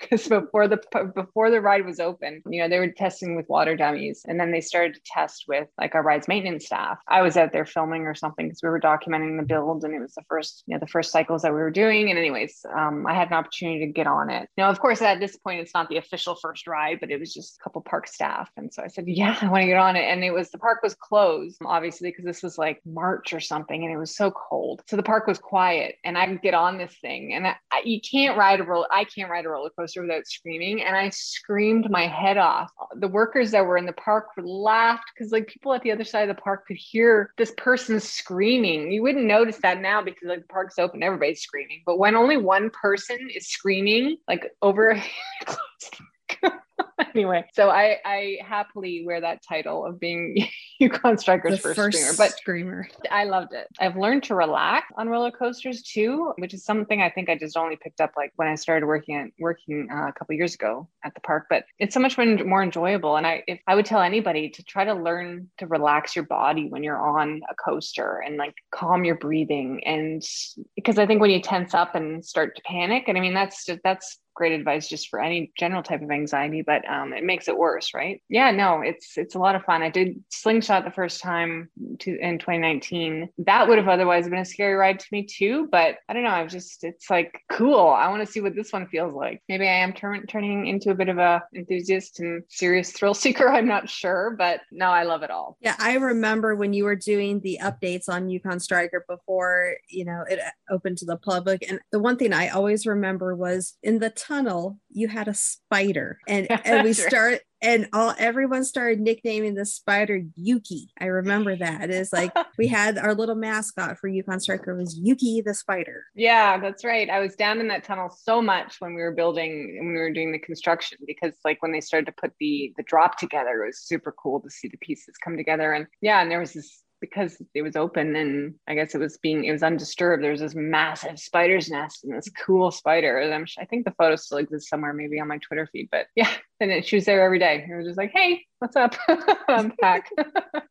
because before the before the ride was open, you know, they were testing with water dummies, and then they started to test with like our ride's maintenance staff. I was out there filming or something because we were documenting the build, and it was the first, you know, the first cycles that we were doing. And anyways, um, I had an opportunity to get on it. Now, of course, at this point, it's not the official first ride, but it was just a couple park staff, and so I said, yeah, I want to get on it. And it was the park was closed, obviously, because this was like March or something, and it was so cold, so the park was quiet, and I get on this thing, and I, you can't ride a roller. I can't ride a roller coaster without screaming and I screamed my head off. The workers that were in the park laughed because like people at the other side of the park could hear this person screaming. You wouldn't notice that now because like the park's open, everybody's screaming. But when only one person is screaming like over anyway, so I I happily wear that title of being Yukon Striker's first, first screamer. But screamer. I loved it. I've learned to relax on roller coasters too, which is something I think I just only picked up like when I started working at working uh, a couple years ago at the park. But it's so much more more enjoyable. And I if I would tell anybody to try to learn to relax your body when you're on a coaster and like calm your breathing and because I think when you tense up and start to panic, and I mean that's just that's great advice just for any general type of anxiety but um, it makes it worse right? Yeah no it's it's a lot of fun. I did slingshot the first time to, in 2019 that would have otherwise been a scary ride to me too but i don't know i've just it's like cool. I want to see what this one feels like. Maybe i am turn, turning into a bit of a enthusiast and serious thrill seeker i'm not sure but no i love it all. Yeah, I remember when you were doing the updates on Yukon Striker before, you know, it opened to the public. And the one thing I always remember was in the tunnel, you had a spider. And and we start and all everyone started nicknaming the spider Yuki. I remember that. It's like we had our little mascot for Yukon Striker was Yuki the spider. Yeah, that's right. I was down in that tunnel so much when we were building when we were doing the construction because like when they started to put the the drop together, it was super cool to see the pieces come together. And yeah, and there was this because it was open and I guess it was being it was undisturbed. There was this massive spider's nest and this cool spider. And I'm, I think the photo still exists somewhere, maybe on my Twitter feed. But yeah, and it, she was there every day. It was just like, hey, what's up? I'm back.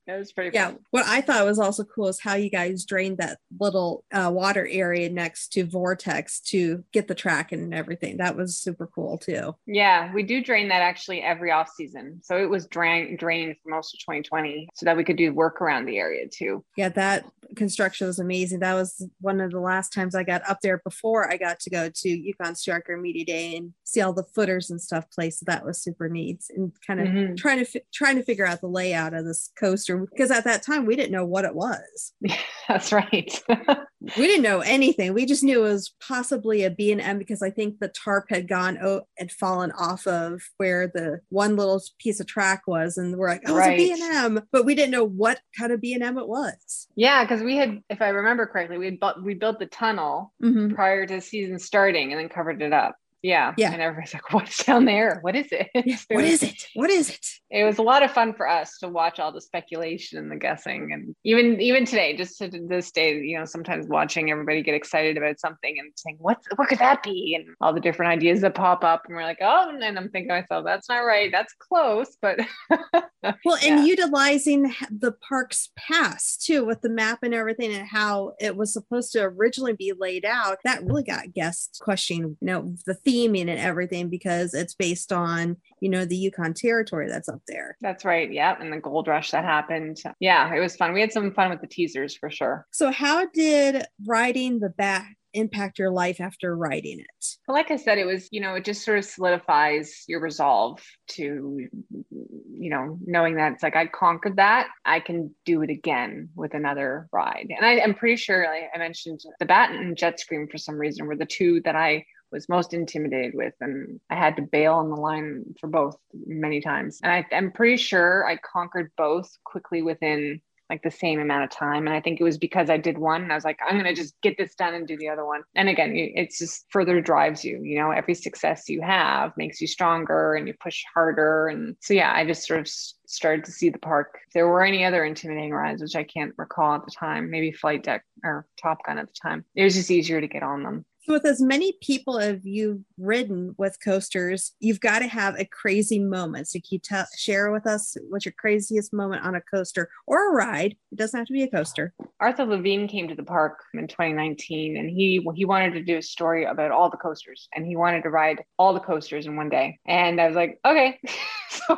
it was pretty. Yeah, fun. what I thought was also cool is how you guys drained that little uh, water area next to Vortex to get the track and everything. That was super cool too. Yeah, we do drain that actually every off season. So it was drain, drained for most of 2020 so that we could do work around the area too. Yeah, that construction was amazing. That was one of the last times I got up there before I got to go to Yukon Striker Media Day and see all the footers and stuff placed. So that was super neat and kind of Mhm. trying to trying to figure out the layout of this coaster because at that time we didn't know what it was. That's right. we didn't know anything. We just knew it was possibly a B&M because I think the tarp had gone oh, had fallen off of where the one little piece of track was, and we're like, oh, Right. it's a B&M, but we didn't know what kind of B&M it was. yeah, because we had, if I remember correctly, we had bu- we built the tunnel Mhm. prior to season starting and then covered it up. Yeah. Yeah. And everybody's like, what's down there? What is it? What is it? What is it? it was a lot of fun for us to watch all the speculation and the guessing and even even today just to this day you know sometimes watching everybody get excited about something and saying what what could that be and all the different ideas that pop up and we're like oh and i'm thinking to myself that's not right that's close but Well, and utilizing the park's past too with the map and everything and how it was supposed to originally be laid out, that really got guests questioning, you know, the theming and everything because it's based on, you know, the Yukon territory that's up there. that's right yeah and the gold rush that happened yeah it was fun we had some fun with the teasers for sure So, how did riding the back impact your life after riding it? Like I said, it was, you know, it just sort of solidifies your resolve to, you know, knowing that it's like I conquered that, I can do it again with another ride. And I, I'm pretty sure like I mentioned the Bat and Jet Scream for some reason were the two that I was most intimidated with. And I had to bail on the line for both many times. And I, I'm pretty sure I conquered both quickly within like the same amount of time. And I think it was because I did one and I was like, I'm going to just get this done and do the other one. And again, it's just further drives you, you know, every success you have makes you stronger and you push harder. And so, yeah, I just sort of started to see the park. If there were any other intimidating rides, which I can't recall at the time, maybe Flight Deck or Top Gun at the time, it was just easier to get on them. So with as many people as you've ridden with coasters, you've got to have a crazy moment. So can you tell, share with us what's your craziest moment on a coaster or a ride? It doesn't have to be a coaster. Arthur Levine came to the park in 2019, and he he wanted to do a story about all the coasters, and he wanted to ride all the coasters in one day. And I was like, okay. so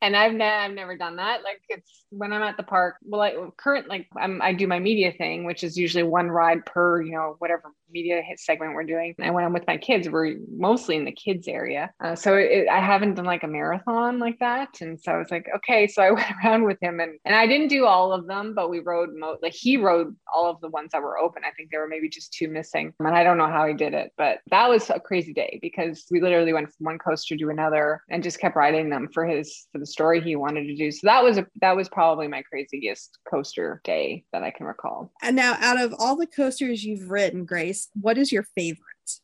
and I've, ne- I've never done that. Like it's when I'm at the park. Well, I current like I'm, I do my media thing, which is usually one ride per you know whatever media segment we're doing. And when I'm with my kids, we're mostly in the kids area. Uh, so it, I haven't done like a marathon like that. And so I was like, okay. So I went around with him, and and I didn't do all of them, but we rode mo- like he rode all of the ones that were open. I think there were maybe just two missing, and I don't know how he did it, but that was a crazy day because we literally went from one coaster to another and just kept riding them for his for the story he wanted to do. So that was a that was probably my craziest coaster day that I can recall. And now, out of all the coasters you've ridden, Grace, what is your favorite?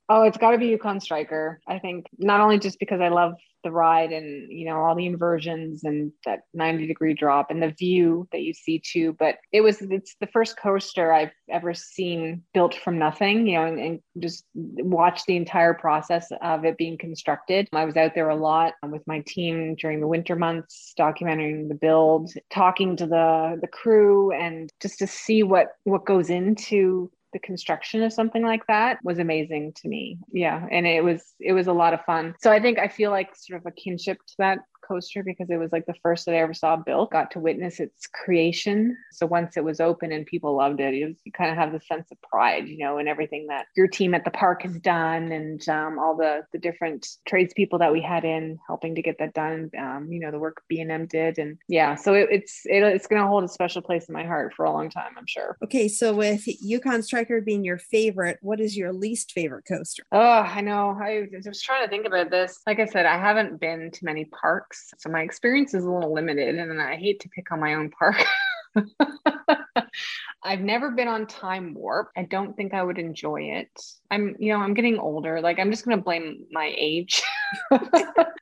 Oh, it's got to be Yukon Striker. I think not only just because I love the ride and you know all the inversions and that 90 degree drop and the view that you see too but it was it's the first coaster i've ever seen built from nothing you know and, and just watch the entire process of it being constructed i was out there a lot with my team during the winter months documenting the build talking to the the crew and just to see what what goes into the construction of something like that was amazing to me. Yeah. And it was it was a lot of fun. So I think I feel like sort of a kinship to that coaster because it was like the first that I ever saw built, got to witness its creation. So once it was open and people loved it, it was, you kind of have the sense of pride, you know, and everything that your team at the park has done and um, all the, the different tradespeople that we had in helping to get that done. Um, you know, the work B&M did. And yeah, so it, it's, it, it's going to hold a special place in my heart for a long time, I'm sure. Okay. So with Yukon Striker being your favorite, what is your least favorite coaster? Oh, I know. I was trying to think about this. Like I said, I haven't been to many parks so my experience is a little limited and I hate to pick on my own park. I've never been on Time Warp. I don't think I would enjoy it. I'm, you know, I'm getting older. Like I'm just going to blame my age.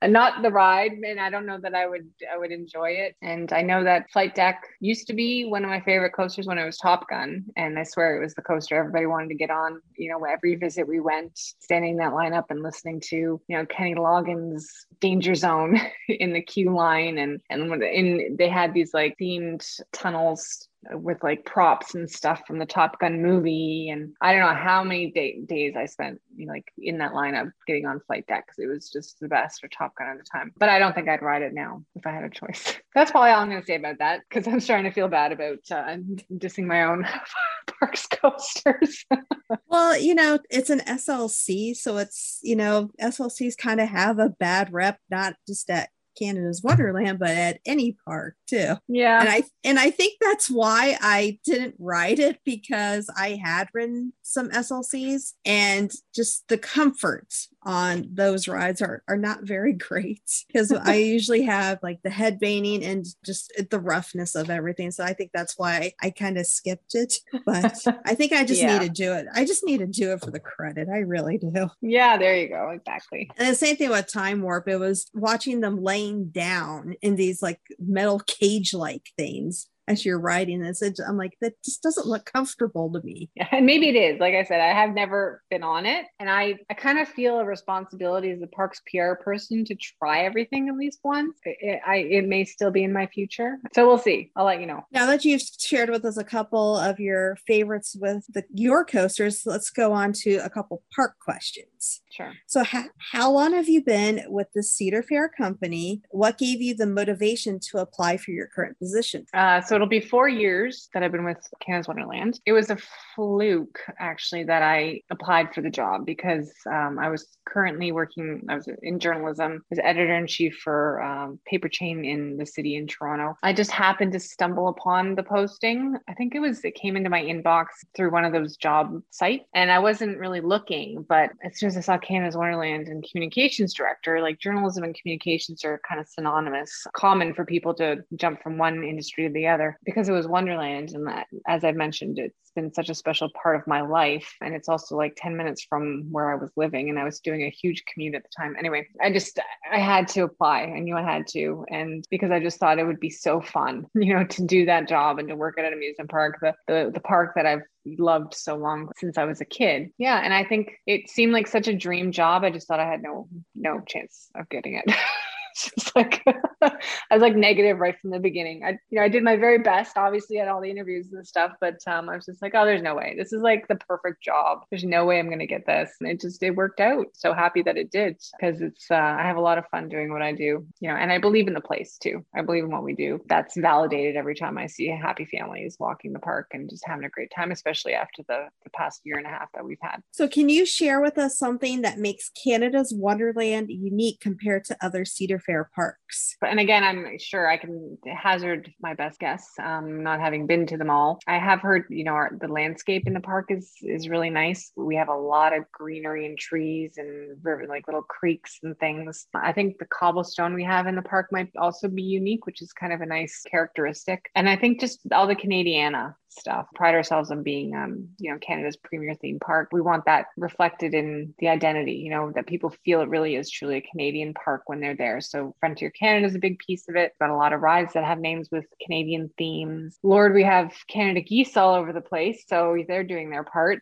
not the ride and i don't know that i would i would enjoy it. And i know that flight deck used to be one of my favorite coasters when it was top gun and i swear it was the coaster everybody wanted to get on. You know every visit we went standing in that lineup and listening to you know kenny loggins danger zone in the queue line and and in they had these like themed tunnels with like props and stuff from the Top Gun movie. And I don't know how many day- days I spent, you know, like in that lineup getting on flight deck because it was just the best for Top Gun at the time. But I don't think I'd ride it now if I had a choice. That's probably all I'm going to say about that because I'm starting to feel bad about uh, dissing my own parks coasters. well, you know, it's an SLC, so it's, you know, SLCs kind of have a bad rep, not just at Canada's Wonderland, but at any park too. Yeah. And I and I think that's why I didn't ride it because I had ridden some SLCs and just the comfort on those rides are, are not very great because I usually have like the head banging and just the roughness of everything. So I think that's why I kind of skipped it. But I think I just Yeah. need to do it. I just need to do it for the credit. I really do. yeah, there you go. Exactly. And the same thing with Time Warp, it was watching them laying down in these like metal cage like things as you're riding this. I'm like, that just doesn't look comfortable to me. And maybe it is. Like I said, I have never been on it, and I I kind of feel a responsibility as a parks PR person to try everything at least once. It, I it may still be in my future, so we'll see. I'll let you know. Now that you've shared with us a couple of your favorites with the your coasters, let's go on to a couple park questions. Sure. So, ha- how long have you been with the Cedar Fair Company? What gave you the motivation to apply for your current position? Uh, so it'll be four years that I've been with Canada's Wonderland. It was a fluke, actually, that I applied for the job because um, I was currently working, I was in journalism, as editor in chief for um, Paper Chain in the city in Toronto. I just happened to stumble upon the posting. I think it was, it came into my inbox through one of those job sites, and I wasn't really looking, but as soon as I saw Canada's Wonderland and communications director, like journalism and communications are kind of synonymous, common for people to jump from one industry to the other. because it was Wonderland. And that, as I've mentioned, it's been such a special part of my life. And it's also like 10 minutes from where I was living. And I was doing a huge commute at the time. Anyway, I just, I had to apply. I knew I had to. And because I just thought it would be so fun, you know, to do that job and to work at an amusement park, the, the, the park that I've loved so long since I was a kid. Yeah. And I think it seemed like such a dream job. I just thought I had no, no chance of getting it. just like I was like negative right from the beginning. I you know I did my very best, obviously at all the interviews and stuff, but um, I was just like, oh, there's no way. This is like the perfect job. There's no way I'm gonna get this, and it just it worked out. So happy that it did because it's uh, I have a lot of fun doing what I do, you know, and I believe in the place too. I believe in what we do. That's validated every time I see happy families walking the park and just having a great time, especially after the the past year and a half that we've had. So can you share with us something that makes Canada's Wonderland unique compared to other Cedar Fair parks? And again, I'm sure I can hazard my best guess, um, not having been to them all. I have heard, you know, our, the landscape in the park is is really nice. We have a lot of greenery and trees and river, like little creeks and things. I think the cobblestone we have in the park might also be unique, which is kind of a nice characteristic. And I think just all the Canadiana stuff. Pride ourselves on being, um, you know, Canada's premier theme park. We want that reflected in the identity, you know, that people feel it really is truly a Canadian park when they're there. So Frontier Canada is a big piece of it. Got a lot of rides that have names with Canadian themes. Lord, we have Canada geese all over the place, so they're doing their part.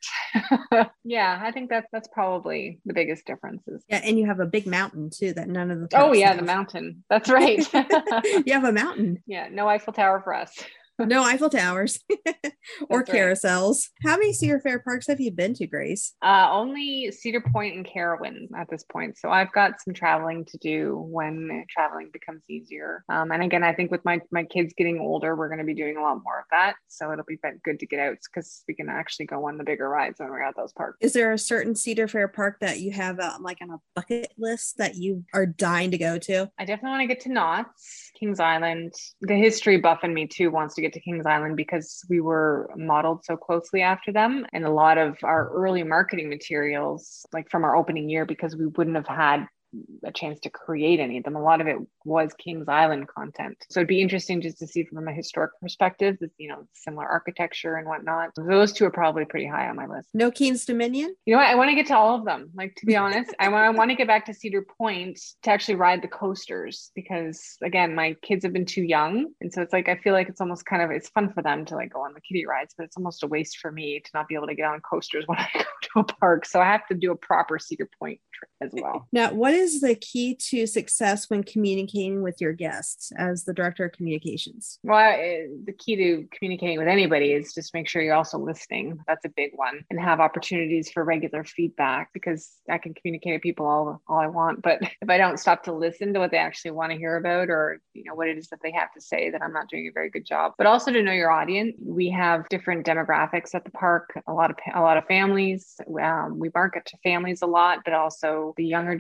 yeah, I think that's that's probably the biggest differences. Yeah, and you have a big mountain too that none of the Oh yeah, have. the mountain. That's right. you have a mountain. Yeah, no Eiffel Tower for us no Eiffel Towers or That's right. carousels. How many Cedar Fair parks have you been to, Grace? Uh, only Cedar Point and Carowinds at this point. So I've got some traveling to do when traveling becomes easier. Um, and again, I think with my my kids getting older, we're going to be doing a lot more of that. So it'll be good to get out because we can actually go on the bigger rides when we're at those parks. Is there a certain Cedar Fair park that you have uh, like on a bucket list that you are dying to go to? I definitely want to get to Knott's, Kings Island. The history buff in me too wants to get to Kings Island because we were modeled so closely after them. And a lot of our early marketing materials, like from our opening year, because we wouldn't have had a chance to create any of them. A lot of it was Kings Island content. So it'd be interesting just to see from a historic perspective, this, you know, similar architecture and whatnot. Those two are probably pretty high on my list. No Kings Dominion? You know what? I want to get to all of them. Like, to be honest, I want, I want to get back to Cedar Point to actually ride the coasters because, again, my kids have been too young. And so it's like, I feel like it's almost kind of, it's fun for them to like go on the kiddie rides, but it's almost a waste for me to not be able to get on coasters when I go to a park. So I have to do a proper Cedar Point trip as well. Now, what is the key to success when communicating with your guests as the director of communications? Well, the key to communicating with anybody is just make sure you're also listening. That's a big one, and have opportunities for regular feedback because I can communicate with people all all I want, but if I don't stop to listen to what they actually want to hear about, or you know what it is that they have to say, that I'm not doing a very good job. But also to know your audience. We have different demographics at the park. A lot of a lot of families. Um, we market to families a lot, but also the younger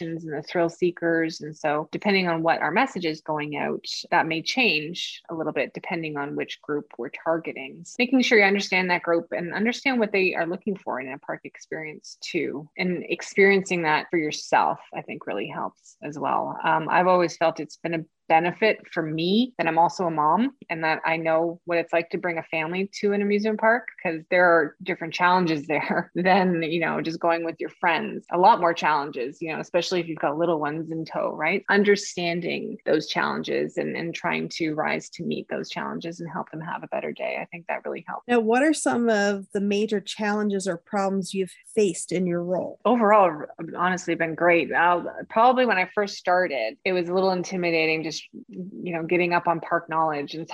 and the thrill seekers. And so, depending on what our message is going out, that may change a little bit depending on which group we're targeting. So making sure you understand that group and understand what they are looking for in a park experience too. And experiencing that for yourself, I think really helps as well. Um, I've always felt it's been a benefit for me that I'm also a mom and that I know what it's like to bring a family to an amusement park because there are different challenges there than, you know, just going with your friends. A lot more challenges, you know, especially if you've got little ones in tow, right? Understanding those challenges and, and trying to rise to meet those challenges and help them have a better day. I think that really helps. Now, what are some of the major challenges or problems you've faced in your role? Overall, honestly, been great. I'll, probably when I first started, it was a little intimidating just you know getting up on park knowledge and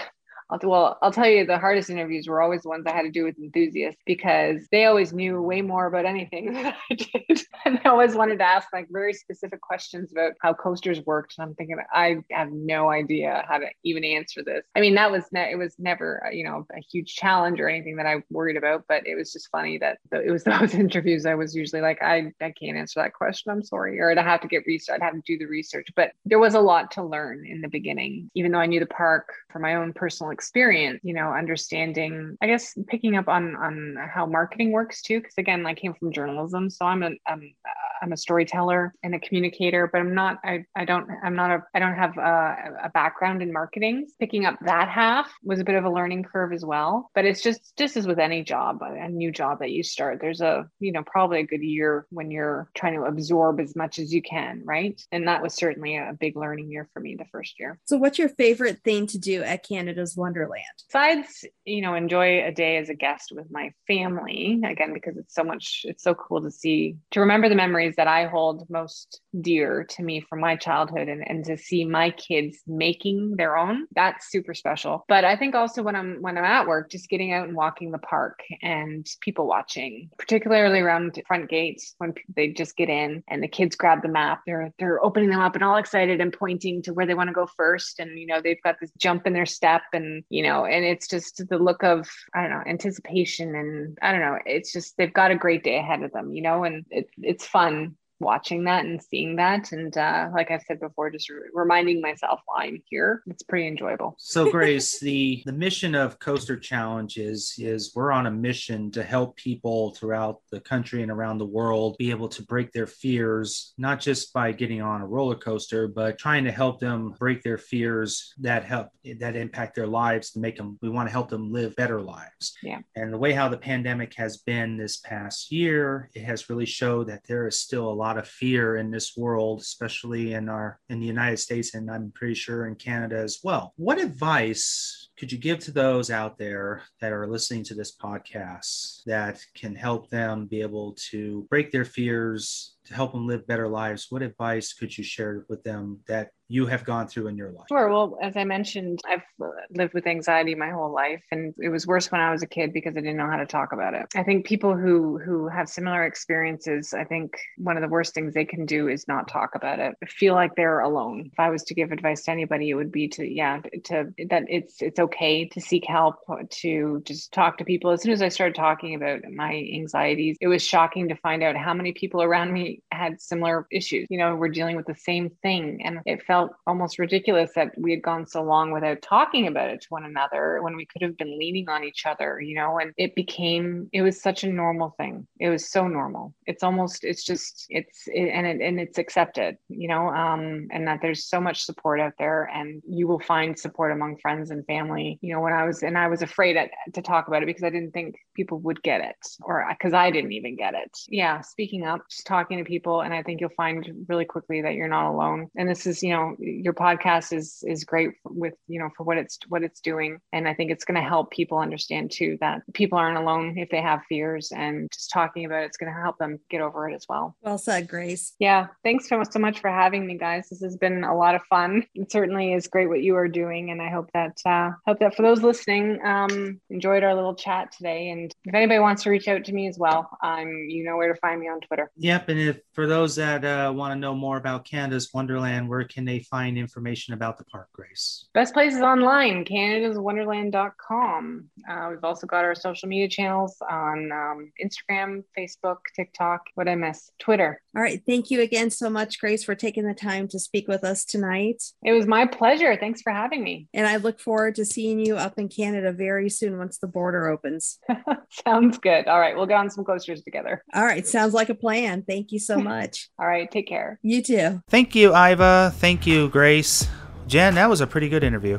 I'll, well, I'll tell you, the hardest interviews were always the ones I had to do with enthusiasts because they always knew way more about anything than I did. And they always wanted to ask like very specific questions about how coasters worked. And I'm thinking, I have no idea how to even answer this. I mean, that was, ne- it was never, uh, you know, a huge challenge or anything that I worried about, but it was just funny that it was those interviews I was usually like, I, I can't answer that question. I'm sorry. Or I'd have to get research. I'd have to do the research. But there was a lot to learn in the beginning, even though I knew the park for my own personal experience you know understanding i guess picking up on on how marketing works too because again i came from journalism so i'm a, I'm uh, I'm a storyteller and a communicator, but I'm not. I, I don't. I'm not a. I don't have a, a background in marketing. Picking up that half was a bit of a learning curve as well. But it's just just as with any job, a new job that you start. There's a you know probably a good year when you're trying to absorb as much as you can, right? And that was certainly a big learning year for me the first year. So, what's your favorite thing to do at Canada's Wonderland? Besides, you know, enjoy a day as a guest with my family again because it's so much. It's so cool to see to remember the memories that I hold most dear to me from my childhood and, and to see my kids making their own. That's super special. But I think also when I'm when I'm at work, just getting out and walking the park and people watching, particularly around front gates when they just get in and the kids grab the map. They're they're opening them up and all excited and pointing to where they want to go first. And you know, they've got this jump in their step and you know, and it's just the look of I don't know, anticipation and I don't know, it's just they've got a great day ahead of them, you know, and it, it's fun watching that and seeing that. And uh, like i said before just re- reminding myself why i'm here. It's pretty enjoyable. So grace the the mission of coaster challenge is is we're on a mission to help people throughout the country and around the world be able to break their fears not just by getting on a roller coaster but trying to help them break their fears that help that impact their lives to make them we want to help them live better lives. Yeah. And the way how the pandemic has been this past year it has really showed that there is still a lot of fear in this world, especially in our in the United States, and I'm pretty sure in Canada as well. What advice could you give to those out there that are listening to this podcast that can help them be able to break their fears, to help them live better lives? What advice could you share with them that you have gone through in your life? Sure. Well, as I mentioned, I've uh, lived with anxiety my whole life, and it was worse when I was a kid because I didn't know how to talk about it. I think people who who have similar experiences, I think one of the worst things they can do is not talk about it. Feel like they're alone. If I was to give advice to anybody, it would be to yeah, to that it's it's okay to seek help, to just talk to people. As soon as I started talking about my anxieties, it was shocking to find out how many people around me had similar issues. You know, we're dealing with the same thing, and it felt felt almost ridiculous that we had gone so long without talking about it to one another when we could have been leaning on each other, you know, and it became, it was such a normal thing. It was so normal. It's almost, it's just, it's, it, and it, and it's accepted, you know, um, and that there's so much support out there and you will find support among friends and family. You know, when I was, and I was afraid at, to talk about it because I didn't think people would get it or because I didn't even get it. Yeah. Speaking up, just talking to people. And I think you'll find really quickly that you're not alone. And this is, you know, your podcast is is great with you know for what it's what it's doing. And i think it's going to help people understand too that people aren't alone if they have fears and just talking about it's going to help them get over it as well. Well said grace. Yeah thanks so, so much for having me guys. This has been a lot of fun. It certainly is great what you are doing and i hope that uh hope that for those listening um enjoyed our little chat today. And if anybody wants to reach out to me as well um you know where to find me on twitter. Yep and if for those that uh, want to know more about canada's wonderland where can they find information about the park, Grace? Best places online, canadaswonderland.com. Uh, we've also got our social media channels on um, Instagram, Facebook, TikTok. What I miss? Twitter. All right. Thank you again so much, Grace, for taking the time to speak with us tonight. It was my pleasure. Thanks for having me. And I look forward to seeing you up in Canada very soon once the border opens. Sounds good. All right. We'll go on some coasters together. All right. Sounds like a plan. Thank you so much. All right. Take care. You too. Thank you, Iva. Thank you, Grace. Jen, that was a pretty good interview.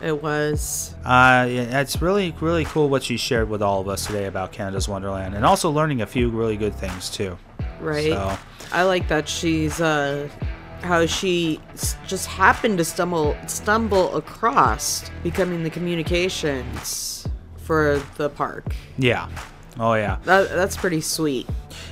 It was. Uh, it's really, really cool what she shared with all of us today about Canada's Wonderland, and also learning a few really good things too. Right. So. I like that she's uh, how she just happened to stumble stumble across becoming the communications for the park. Yeah. Oh yeah. That, that's pretty sweet.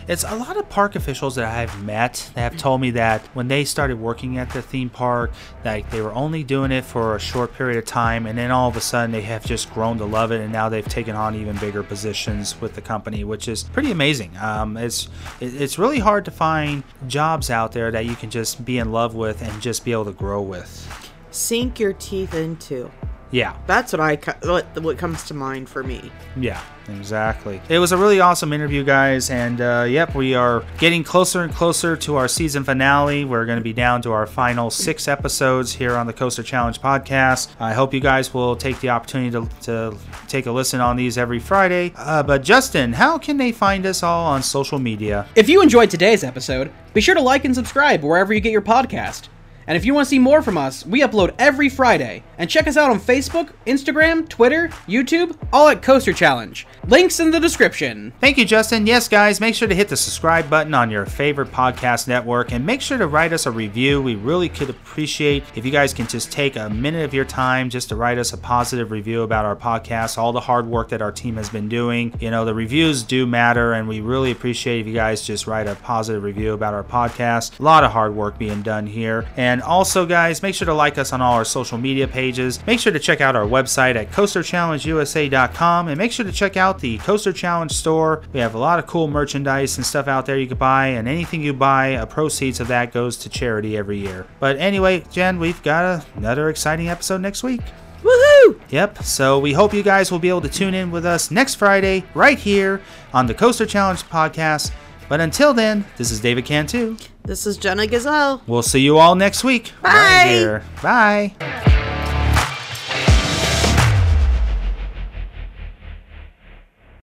It's a lot of park officials that I've met that have told me that when they started working at the theme park, like they were only doing it for a short period of time, and then all of a sudden they have just grown to love it, and now they've taken on even bigger positions with the company, which is pretty amazing. Um, it's it's really hard to find jobs out there that you can just be in love with and just be able to grow with. Sink your teeth into. Yeah. That's what I what what comes to mind for me. Yeah, exactly. It was a really awesome interview, guys. And uh, yep, we are getting closer and closer to our season finale. We're going to be down to our final six episodes here on the Coaster Challenge podcast. I hope you guys will take the opportunity to, to take a listen on these every Friday. Uh, but Justin, how can they find us all on social media? If you enjoyed today's episode, be sure to like and subscribe wherever you get your podcast. And if you want to see more from us, we upload every Friday. And check us out on Facebook, Instagram, Twitter, YouTube, all at Coaster Challenge. Links in the description. Thank you, Justin. Yes, guys, make sure to hit the subscribe button on your favorite podcast network and make sure to write us a review. We really could appreciate if you guys can just take a minute of your time just to write us a positive review about our podcast, all the hard work that our team has been doing. You know, the reviews do matter, and we really appreciate if you guys just write a positive review about our podcast. A lot of hard work being done here. And also, guys, make sure to like us on all our social media pages. Make sure to check out our website at coasterchallengeusa.com and make sure to check out the Coaster Challenge store. We have a lot of cool merchandise and stuff out there you can buy, and anything you buy, a proceeds of that goes to charity every year. But anyway, Jen, we've got another exciting episode next week. Woohoo! Yep, so we hope you guys will be able to tune in with us next Friday right here on the Coaster Challenge podcast. But until then, this is David Cantu. This is Jenna Gazelle. We'll see you all next week. Bye. Right here. Bye.